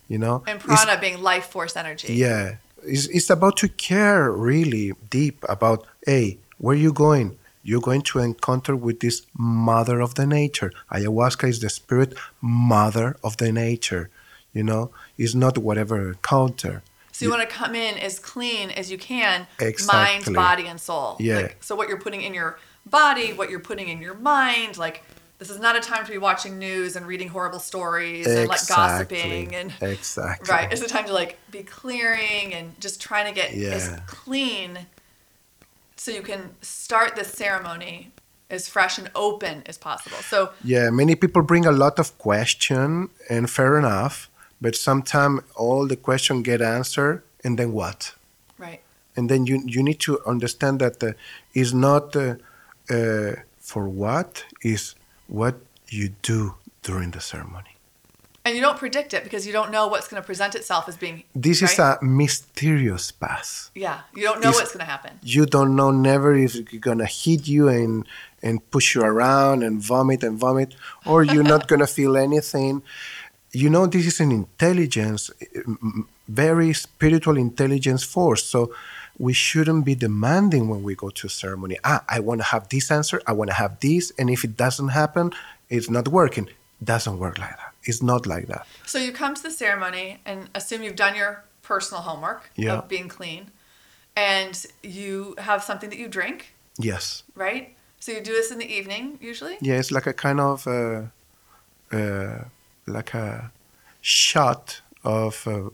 you know and It's- prana being life force energy. yeah it's, it's about to care really deep about hey where are you going you're going to encounter with this mother of the nature ayahuasca is the spirit mother of the nature you know it's not whatever counter So you want to come in as clean as you can, mind, body, and soul. Yeah. Like, so what you're putting in your body, what you're putting in your mind, like this is not a time to be watching news and reading horrible stories and like gossiping and exactly right. It's a time to like be clearing and just trying to get as Yeah. clean so you can start the ceremony as fresh and open as possible. So yeah many people bring a lot of question and fair enough but sometimes all the question get answered and then what right. and then you you need to understand that uh, is not uh, uh, for what is what you do during the ceremony And you don't predict it because you don't know what's going to present itself as being this is a mysterious path Yeah, you don't know It's- what's going to happen. you don't know never if it's gonna hit you and and push you around and vomit and vomit or you're not gonna (laughs) feel anything. You know this is an intelligence very spiritual intelligence force so we shouldn't be demanding when we go to ceremony ah i want to have this answer i want to have this and if it doesn't happen it's not working. Doesn't work like that it's not like that So you come to the ceremony and assume you've done your personal homework Yeah. of being clean, and you have something that you drink, yes right? So you do this in the evening usually. Yeah, it's like a kind of uh, uh, like a shot of uh,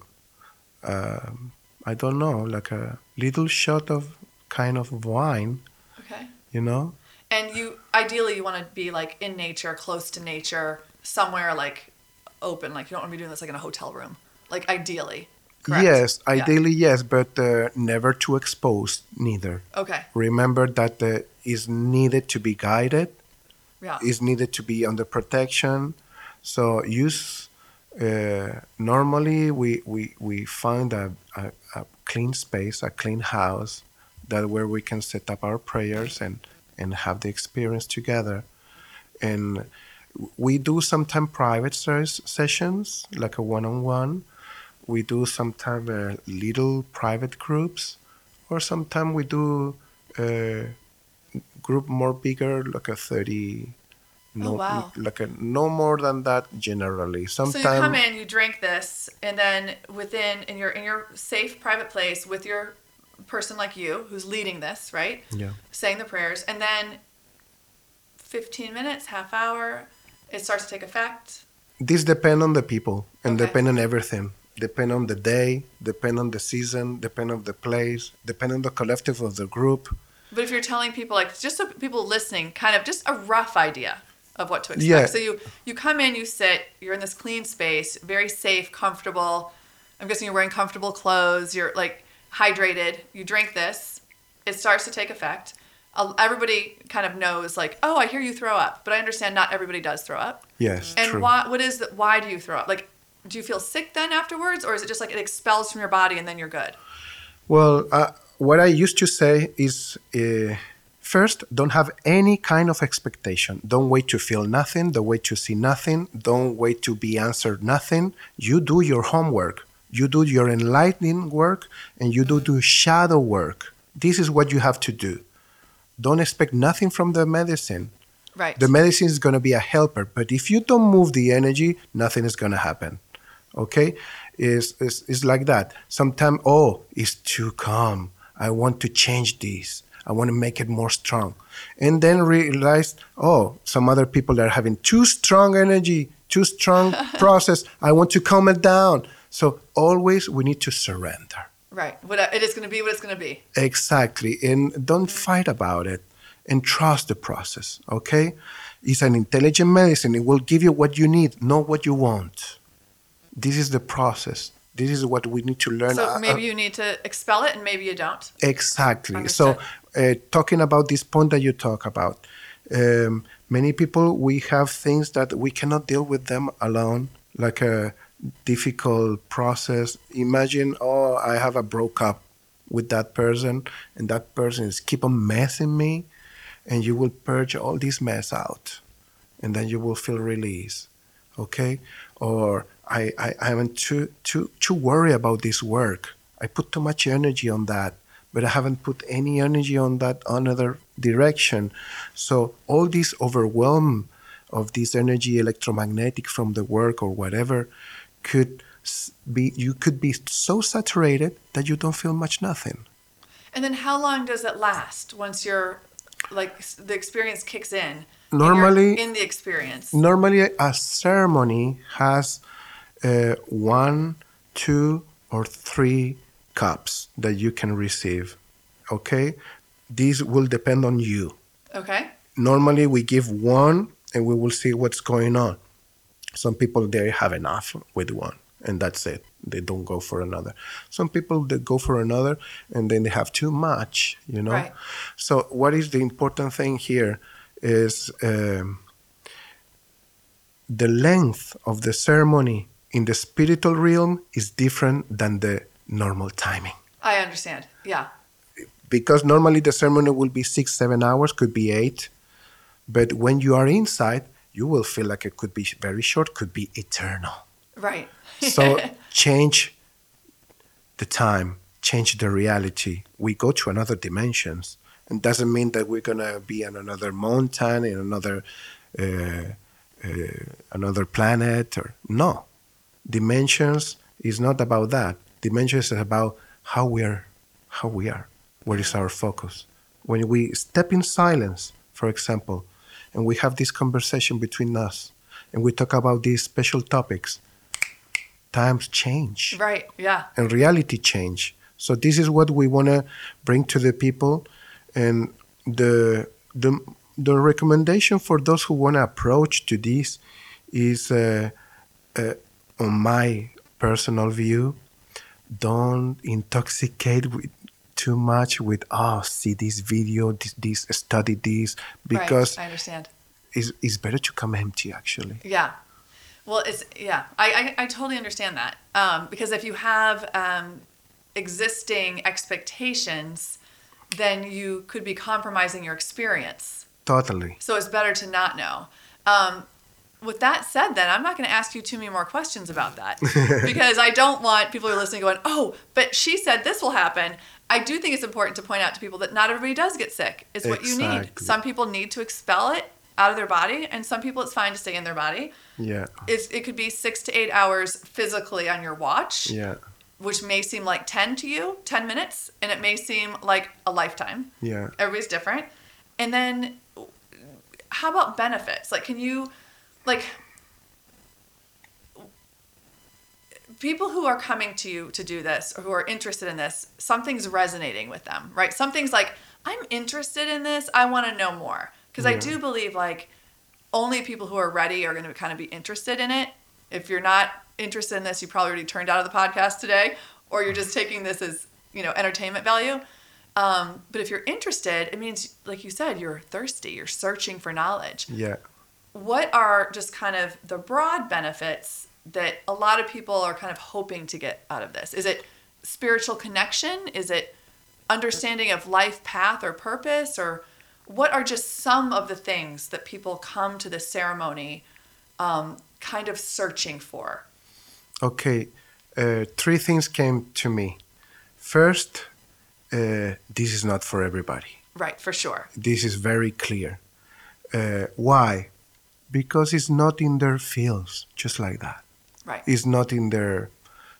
um I don't know, like a little shot of kind of wine, Okay. you know. And you ideally you want to be like in nature, close to nature, somewhere like open. Like you don't want to be doing this like in a hotel room. Like ideally. Correct? Yes, Yeah. ideally yes, but uh, never too exposed neither. Okay. Remember that uh, is needed to be guided. Yeah. is needed to be under protection. So use uh, normally we, we, we find a, a, a clean space, a clean house, that where we can set up our prayers and, and have the experience together. And we do sometimes private ses- sessions, like a one-on-one. We do sometimes uh, little private groups, or sometimes we do. a group more bigger, like a 30. No, Oh, wow. like a no more than that generally. So you come in, you drink this, and then within in your in your safe private place with your person like you who's leading this, right? yeah, Saying the prayers, and then 15 minutes, half hour, it starts to take effect. this depend on the people and Okay. depend on everything. Depend on the day, depend on the season, depend on the place, depend on the collective of the group. But if you're telling people like just so people listening, kind of just a rough idea of what to expect. Yeah. So you you come in, you sit, you're in this clean space, very safe, comfortable. I'm guessing you're wearing comfortable clothes. You're like hydrated. You drink this. It starts to take effect. Everybody kind of knows like, oh, I hear you throw up, but I understand not everybody does throw up. Yes, And true. why? What is the, why do you throw up? Like, do you feel sick then afterwards, or is it just like it expels from your body and then you're good? Well, uh, what I used to say is uh, First, don't have any kind of expectation. Don't wait to feel nothing. Don't wait to see nothing. Don't wait to be answered nothing. You do your homework. You do your enlightening work and you do the shadow work. This is what you have to do. Don't expect nothing from the medicine. Right. The medicine is going to be a helper, but if you don't move the energy, nothing is going to happen. Okay? It's, it's, it's like that. Sometimes, oh, it's too calm. I want to change this. I want to make it more strong. And then realize, oh, some other people are having too strong energy, too strong (laughs) process. I want to calm it down. So always we need to surrender. Right. What it is going to be what it's going to be. Exactly. And don't fight about it and trust the process. Okay? It's an intelligent medicine. It will give you what you need, not what you want. This is the process. This is what we need to learn. So Uh, maybe uh, you need to expel it and maybe you don't. Exactly. Understood. So, uh, talking about this point that you talk about, um, many people we have things that we cannot deal with them alone, like a difficult process. Imagine, oh, I have a broke up with that person, and that person is keep on messing me, and you will purge all this mess out, and then you will feel release. Okay, or I I I am too too too worried about this work. I put too much energy on that, but I haven't put any energy on that another direction. So all this overwhelm of this energy electromagnetic from the work or whatever could be you could be so saturated that you don't feel much nothing. And then how long does it last once you're like the experience kicks in? Normally- in the experience. Normally, a ceremony has uh, one, two, or three cups that you can receive. Okay, these will depend on you. Okay. Normally, we give one, and we will see what's going on. Some people they have enough with one, and that's it. They don't go for another. Some people they go for another, and then they have too much. You know. Right. So, what is the important thing here is um, the length of the ceremony in the spiritual realm is different than the normal timing. I understand. Yeah. Because normally the ceremony will be six, seven hours, could be eight. But when you are inside, you will feel like it could be very short, could be eternal. Right. So (laughs) change the time, change the reality. We go to another dimensions. And doesn't mean that we're gonna be on another mountain in another uh, uh, another planet or no. Dimensions is not about that. Dimensions is about how we are, how we are. Where is our focus? When we step in silence, for example, and we have this conversation between us, and we talk about these special topics, times change right. Yeah. and reality change. So this is what we want to bring to the people, and the the the recommendation for those who want to approach to this is, uh, uh, on my personal view, don't intoxicate with too much with oh see this video this, this study this because right. I understand. it's, it's better to come empty actually Yeah. Well, it's yeah. I I, I totally understand that. Um, because if you have um, existing expectations, then you could be compromising your experience. totally So it's better to not know. Um, with that said, then I'm not going to ask you too many more questions about that (laughs) because I don't want people who are listening going, "Oh, but she said this will happen." I do think it's important to point out to people that not everybody does get sick. It's what you need. Some people need to expel it out of their body, and some people it's fine to stay in their body. yeah It's, it could be six to eight hours physically on your watch, yeah which may seem like 10 to you, 10 minutes, and it may seem like a lifetime. yeah Everybody's different. And then how about benefits? Like, can you, like, people who are coming to you to do this or who are interested in this, something's resonating with them, right? Something's like, I'm interested in this. I want to know more. Because I do believe, like, only people who are ready are going to kind of be interested in it. If you're not interested in this, you probably already turned out of the podcast today, or you're just taking this as, you know, entertainment value. Um, but if you're interested, it means, like you said, you're thirsty, you're searching for knowledge. yeah What are just kind of the broad benefits that a lot of people are kind of hoping to get out of this? Is it spiritual connection? Is it understanding of life path or purpose? Or what are just some of the things that people come to this ceremony um, kind of searching for? Okay, uh, three things came to me. First, uh, this is not for everybody. Right, for sure. This is very clear. Uh, why? Because it's not in their fields, just like that. Right. It's not in their.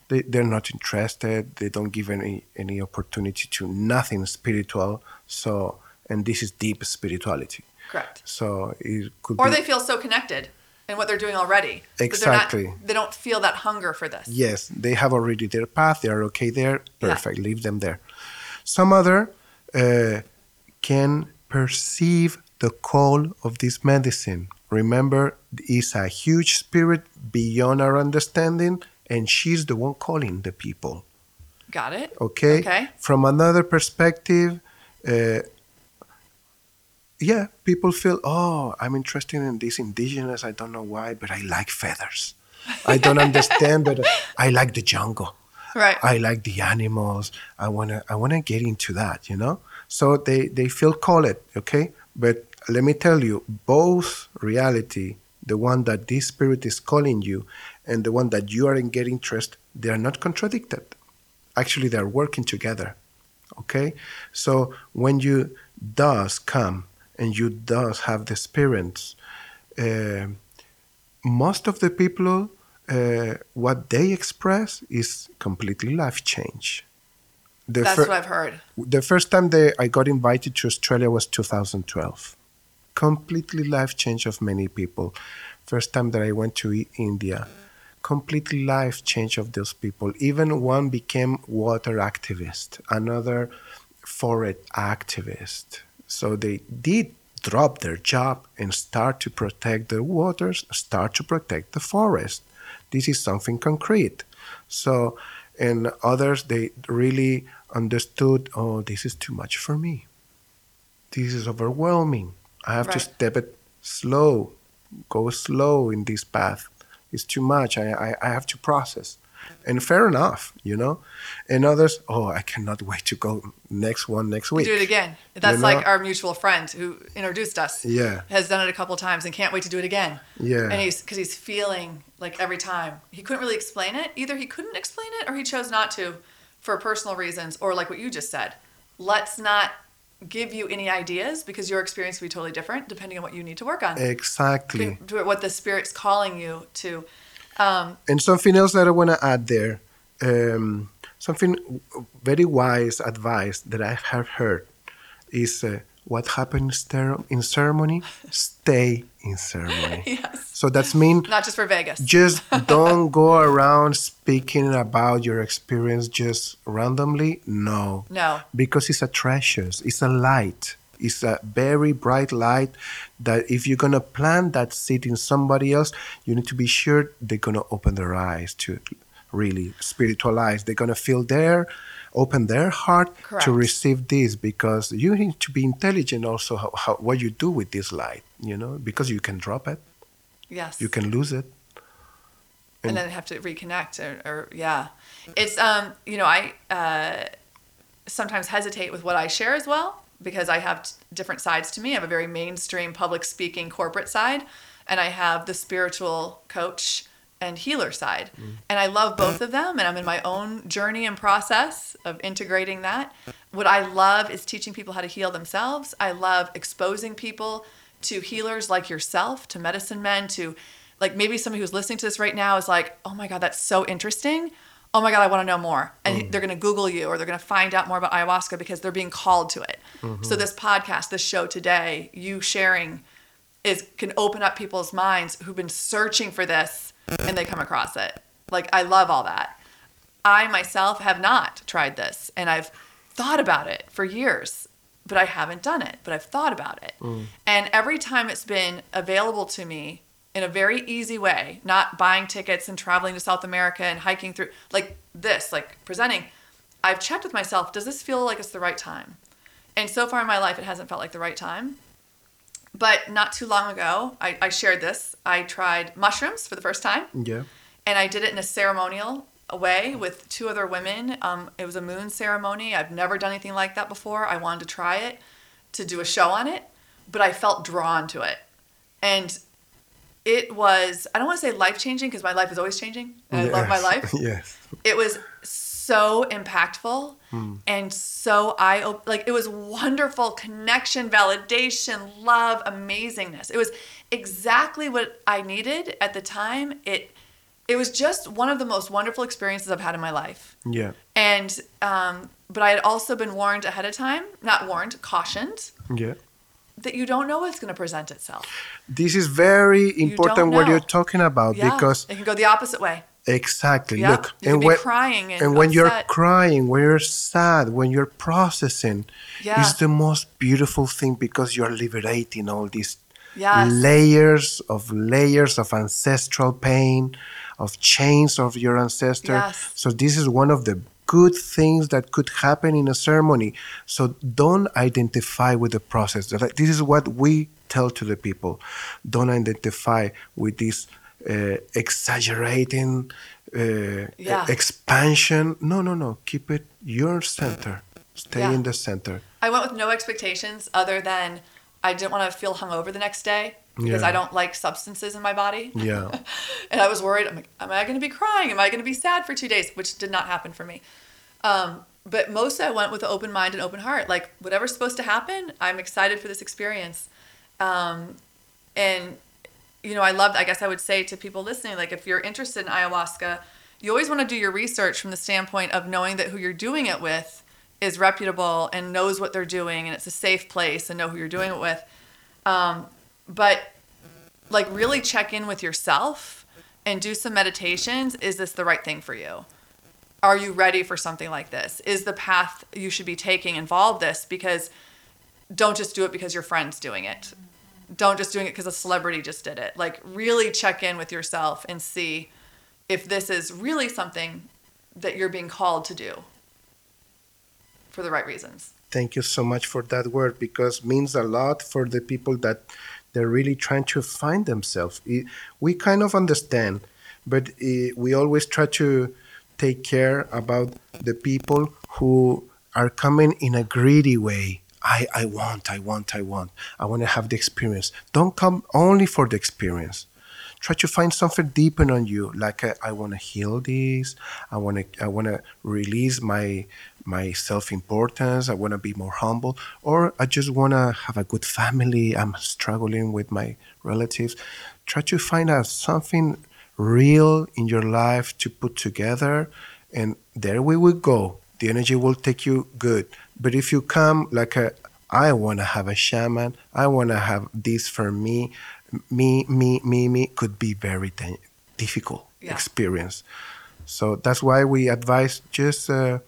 They, they're not interested. They don't give any any opportunity to nothing spiritual. So, and this is deep spirituality. Correct. So it could Or be. they feel so connected in what they're doing already. they're not- Exactly. they don't feel that hunger for this. Yes, they have already their path. They are okay there. Yeah. Perfect. Leave them there. Some other uh, can perceive the call of this medicine. Remember, it's a huge spirit beyond our understanding, and she's the one calling the people. Got it? Okay. Okay. From another perspective, uh, yeah, people feel, oh, I'm interested in this indigenous. I don't know why, but I like feathers. I don't understand, but I like the jungle. Right. I like the animals. I wanna I wanna get into that, you know. So they they feel called, okay. But let me tell you, both reality, the one that this spirit is calling you, and the one that you are in getting trust, they are not contradicted. Actually, they are working together. Okay. So when you does come and you does have the experience, uh, most of the people uh, what they express is completely life change. The, That's fir- what I've heard. the first time they, I got invited to Australia was 2012. Completely life change of many people. First time that I went to India, completely life change of those people. Even one became water activist, another forest activist. So they did drop their job and start to protect the waters, start to protect the forest. This is something concrete. So, and others, they really understood, oh, this is too much for me. This is overwhelming. I have to step it slow, go slow in this path. It's too much. I, I, I have to process. And fair enough, you know. And others, oh, I cannot (laughs) wait to go next one next week. Do it again. That's You like our mutual friend who introduced us. Yeah. Has done it a couple times and can't wait to do it again. Yeah. And he's because he's feeling like every time he couldn't really explain it. Either he couldn't explain it or he chose not to, for personal reasons, or like what you just said. Let's not give you any ideas because your experience will be totally different depending on what you need to work on. Exactly. To what the spirit's calling you to. Um, And something else that I want to add there, um, something very wise advice that I have heard is uh, what happens in ceremony, stay in ceremony. (laughs) yes. So that's mean Not just for Vegas. just (laughs) don't go around speaking about your experience just randomly. No, no. because it's a treasure. It's a light. It's a very bright light that if you're gonna plant that seed in somebody else, you need to be sure they're gonna open their eyes to really spiritualize. They're gonna feel their open their heart Correct. to receive this because you need to be intelligent also how, how what you do with this light, you know, because you can drop it, Yes. you can lose it. and And- then have to reconnect or, or yeah it's um you know i uh sometimes hesitate with what i share as well because i have t- different sides to me i have a very mainstream public speaking corporate side and i have the spiritual coach and healer side. Mm. And i love both of them and i'm in my own journey and process of integrating that. What i love is teaching people how to heal themselves. I love exposing people to healers like yourself to medicine men to like maybe somebody who's listening to this right now is like oh my god that's so interesting. Oh my god i want to know more. And mm. they're going to google you or they're going to find out more about ayahuasca because they're being called to it. So mm-hmm. this podcast this show today you sharing is can open up people's minds who've been searching for this and they come across it. Like i love all that. I myself have not tried this and i've thought about it for years but i haven't done it but i've thought about it. Mm. And every time it's been available to me in a very easy way not buying tickets and traveling to south america and hiking through like this like presenting i've checked with myself does this feel like it's the right time? And so far in my life it hasn't felt like the right time but not too long ago, I, I shared this. I tried mushrooms for the first time, Yeah. and I did it in a ceremonial way with two other women. Um, it was a moon ceremony. I've never done anything like that before. I wanted to try it, to do a show on it. but I felt drawn to it. And it was, I don't want to say life changing because my life is always changing. And I love my life. (laughs) yes. It was so impactful and so eye op- like it was wonderful connection, validation, love, amazingness. It was exactly what I needed at the time. It it was just one of the most wonderful experiences I've had in my life. Yeah. And um, but I had also been warned ahead of time, not warned, cautioned Yeah. that you don't know what's going to present itself. This is very important what you're talking about Yeah, because it can go the opposite way. Exactly Yeah, look you be when crying and, and when you're crying, when you're sad, when you're processing, Yeah. it's the most beautiful thing because you're liberating all these Yes. layers of layers of ancestral pain, of chains of your ancestor. Yes. So this is one of the good things that could happen in a ceremony. So don't identify with the process. This is what we tell to the people. Don't identify with this uh, exaggerating uh, Yeah. expansion. No, no, no. Keep it your center. Stay Yeah. in the center. I went with no expectations other than I didn't want to feel hungover the next day because Yeah. I don't like substances in my body. Yeah. (laughs) and I was worried. I'm like, am I going to be crying? Am I going to be sad for two days? Which did not happen for me. Um, but most I went with an open mind and open heart. Like whatever's supposed to happen, I'm excited for this experience. Um, and you know, I loved. I guess I would say to people listening, like if you're interested in ayahuasca, you always want to do your research from the standpoint of knowing that who you're doing it with is reputable and knows what they're doing, and it's a safe place, and know who you're doing it with. Um, but like really check in with yourself and do some meditations. Is this the right thing for you? Are you ready for something like this? Is the path you should be taking involve this? Because don't just do it because your friend's doing it. Don't just doing it because a celebrity just did it. Like really check in with yourself and see if this is really something that you're being called to do for the right reasons. Thank you so much for that word because means a lot for the people that they're really trying to find themselves. We kind of understand, but uh, we always try to take care about the people who are coming in a greedy way. I, I want, I want, I want. I want to have the experience. Don't come only for the experience. Try to find something deeper on you like uh, i want to heal this. I want to i want to release my my self-importance. I want to be more humble. Or i just want to have a good family. I'm struggling with my relatives. Try to find out something real in your life to put together and there we will go. The energy will take you good but if you come like a I want to have a shaman. I want to have this for me. Me, me, me, me could be very di- difficult Yeah. experience. So that's why we advise just uh,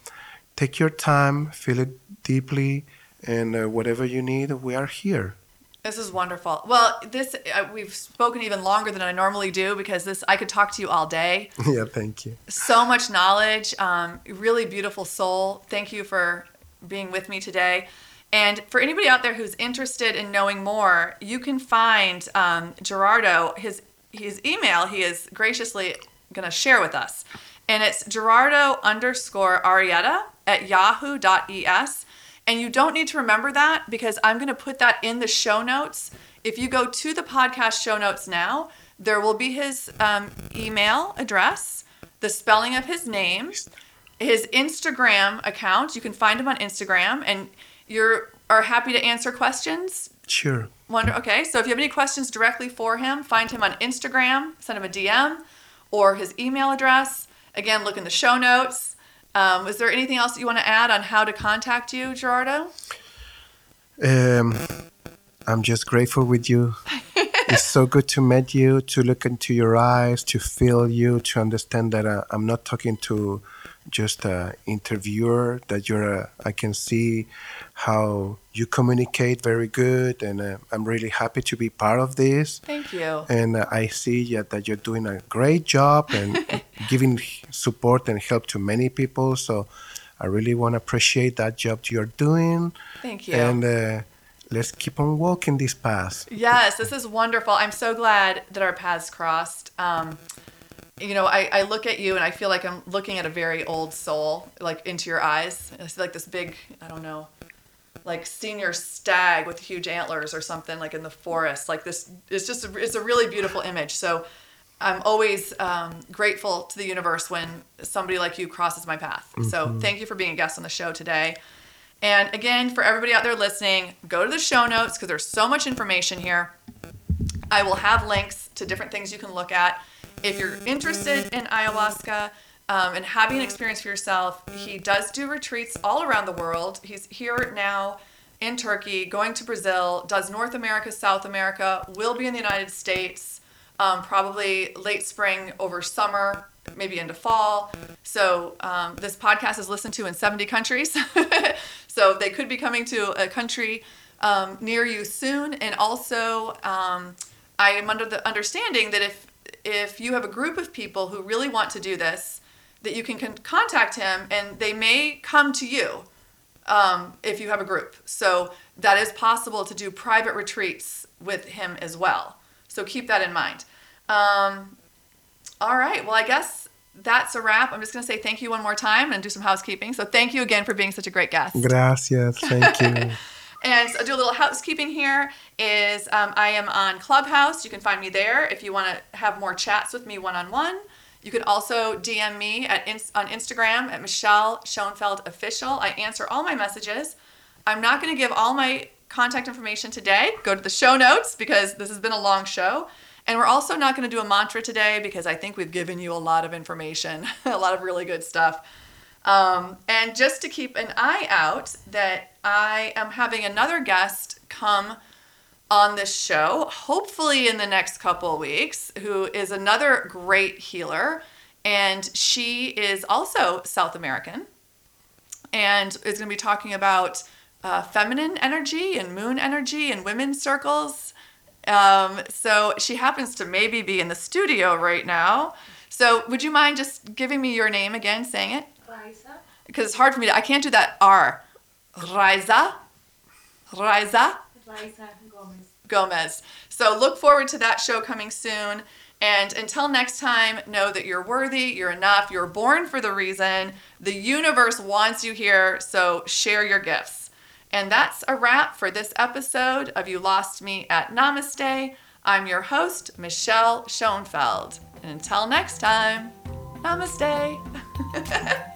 take your time, feel it deeply, and uh, whatever you need, we are here. This is wonderful. Well, this uh, we've spoken even longer than I normally do because this I could talk to you all day. (laughs) yeah, thank you. So much knowledge, um, really beautiful soul. Thank you for being with me today. And for anybody out there who's interested in knowing more, you can find um, Gerardo his his email. He is graciously going to share with us, and it's Gerardo underscore Arietta at yahoo.es. And you don't need to remember that because I'm going to put that in the show notes. If you go to the podcast show notes now, there will be his um, email address, the spelling of his name, his Instagram account. You can find him on Instagram, and you're are happy to answer questions. Sure. Wonder. Okay, so if you have any questions directly for him, find him on Instagram, send him a DM, or his email address. Again, look in the show notes. Um, is there anything else that you want to add on how to contact you, Gerardo? Um, I'm just grateful with you. (laughs) it's so good to meet you, to look into your eyes, to feel you, to understand that uh, I'm not talking to just a interviewer. That you're, a, I can see how you communicate very good, and uh, I'm really happy to be part of this. Thank you. And uh, I see yeah, that you're doing a great job and (laughs) giving support and help to many people. So I really want to appreciate that job you're doing. Thank you. And uh, let's keep on walking this path. Yes, this is wonderful. I'm so glad that our paths crossed. Um, you know, I, I look at you and I feel like I'm looking at a very old soul, like into your eyes. I see like this big, I don't know, like senior stag with huge antlers or something like in the forest. Like this, it's just a, it's a really beautiful image. So I'm always um, grateful to the universe when somebody like you crosses my path. So thank you for being a guest on the show today. And again, for everybody out there listening, go to the show notes because there's so much information here. I will have links to different things you can look at. If you're interested in ayahuasca um, and having an experience for yourself, he does do retreats all around the world. He's here now in Turkey, going to Brazil, does North America, South America, will be in the United States, um, probably late spring over summer, maybe into fall. So um, this podcast is listened to in 70 countries. (laughs) so they could be coming to a country um, near you soon. And also, um, I am under the understanding that if if you have a group of people who really want to do this, that you can con- contact him, and they may come to you um, if you have a group. So that is possible to do private retreats with him as well. So keep that in mind. Um, all right. Well, I guess that's a wrap. I'm just going to say thank you one more time and do some housekeeping. So thank you again for being such a great guest. Gracias. Thank you. (laughs) And I'll do a little housekeeping here is um, I am on Clubhouse. You can find me there if you want to have more chats with me one-on-one. You can also DM me at on Instagram at Michelle Schoenfeld Official. I answer all my messages. I'm not going to give all my contact information today. Go to the show notes because this has been a long show. And we're also not going to do a mantra today because I think we've given you a lot of information, (laughs) a lot of really good stuff. Um, and just to keep an eye out, that I am having another guest come on this show, hopefully in the next couple weeks, who is another great healer. And she is also South American and is going to be talking about uh, feminine energy and moon energy and women's circles. Um, so she happens to maybe be in the studio right now. So would you mind just giving me your name again, saying it? Raisa. Because it's hard for me to, I can't do that R. Riza. Riza Raisa Gomez. Gomez. So look forward to that show coming soon. And until next time, know that you're worthy, you're enough, you're born for the reason. The universe wants you here, so share your gifts. And that's a wrap for this episode of You Lost Me at Namaste. I'm your host, Michelle Schoenfeld. And until next time, namaste. (laughs)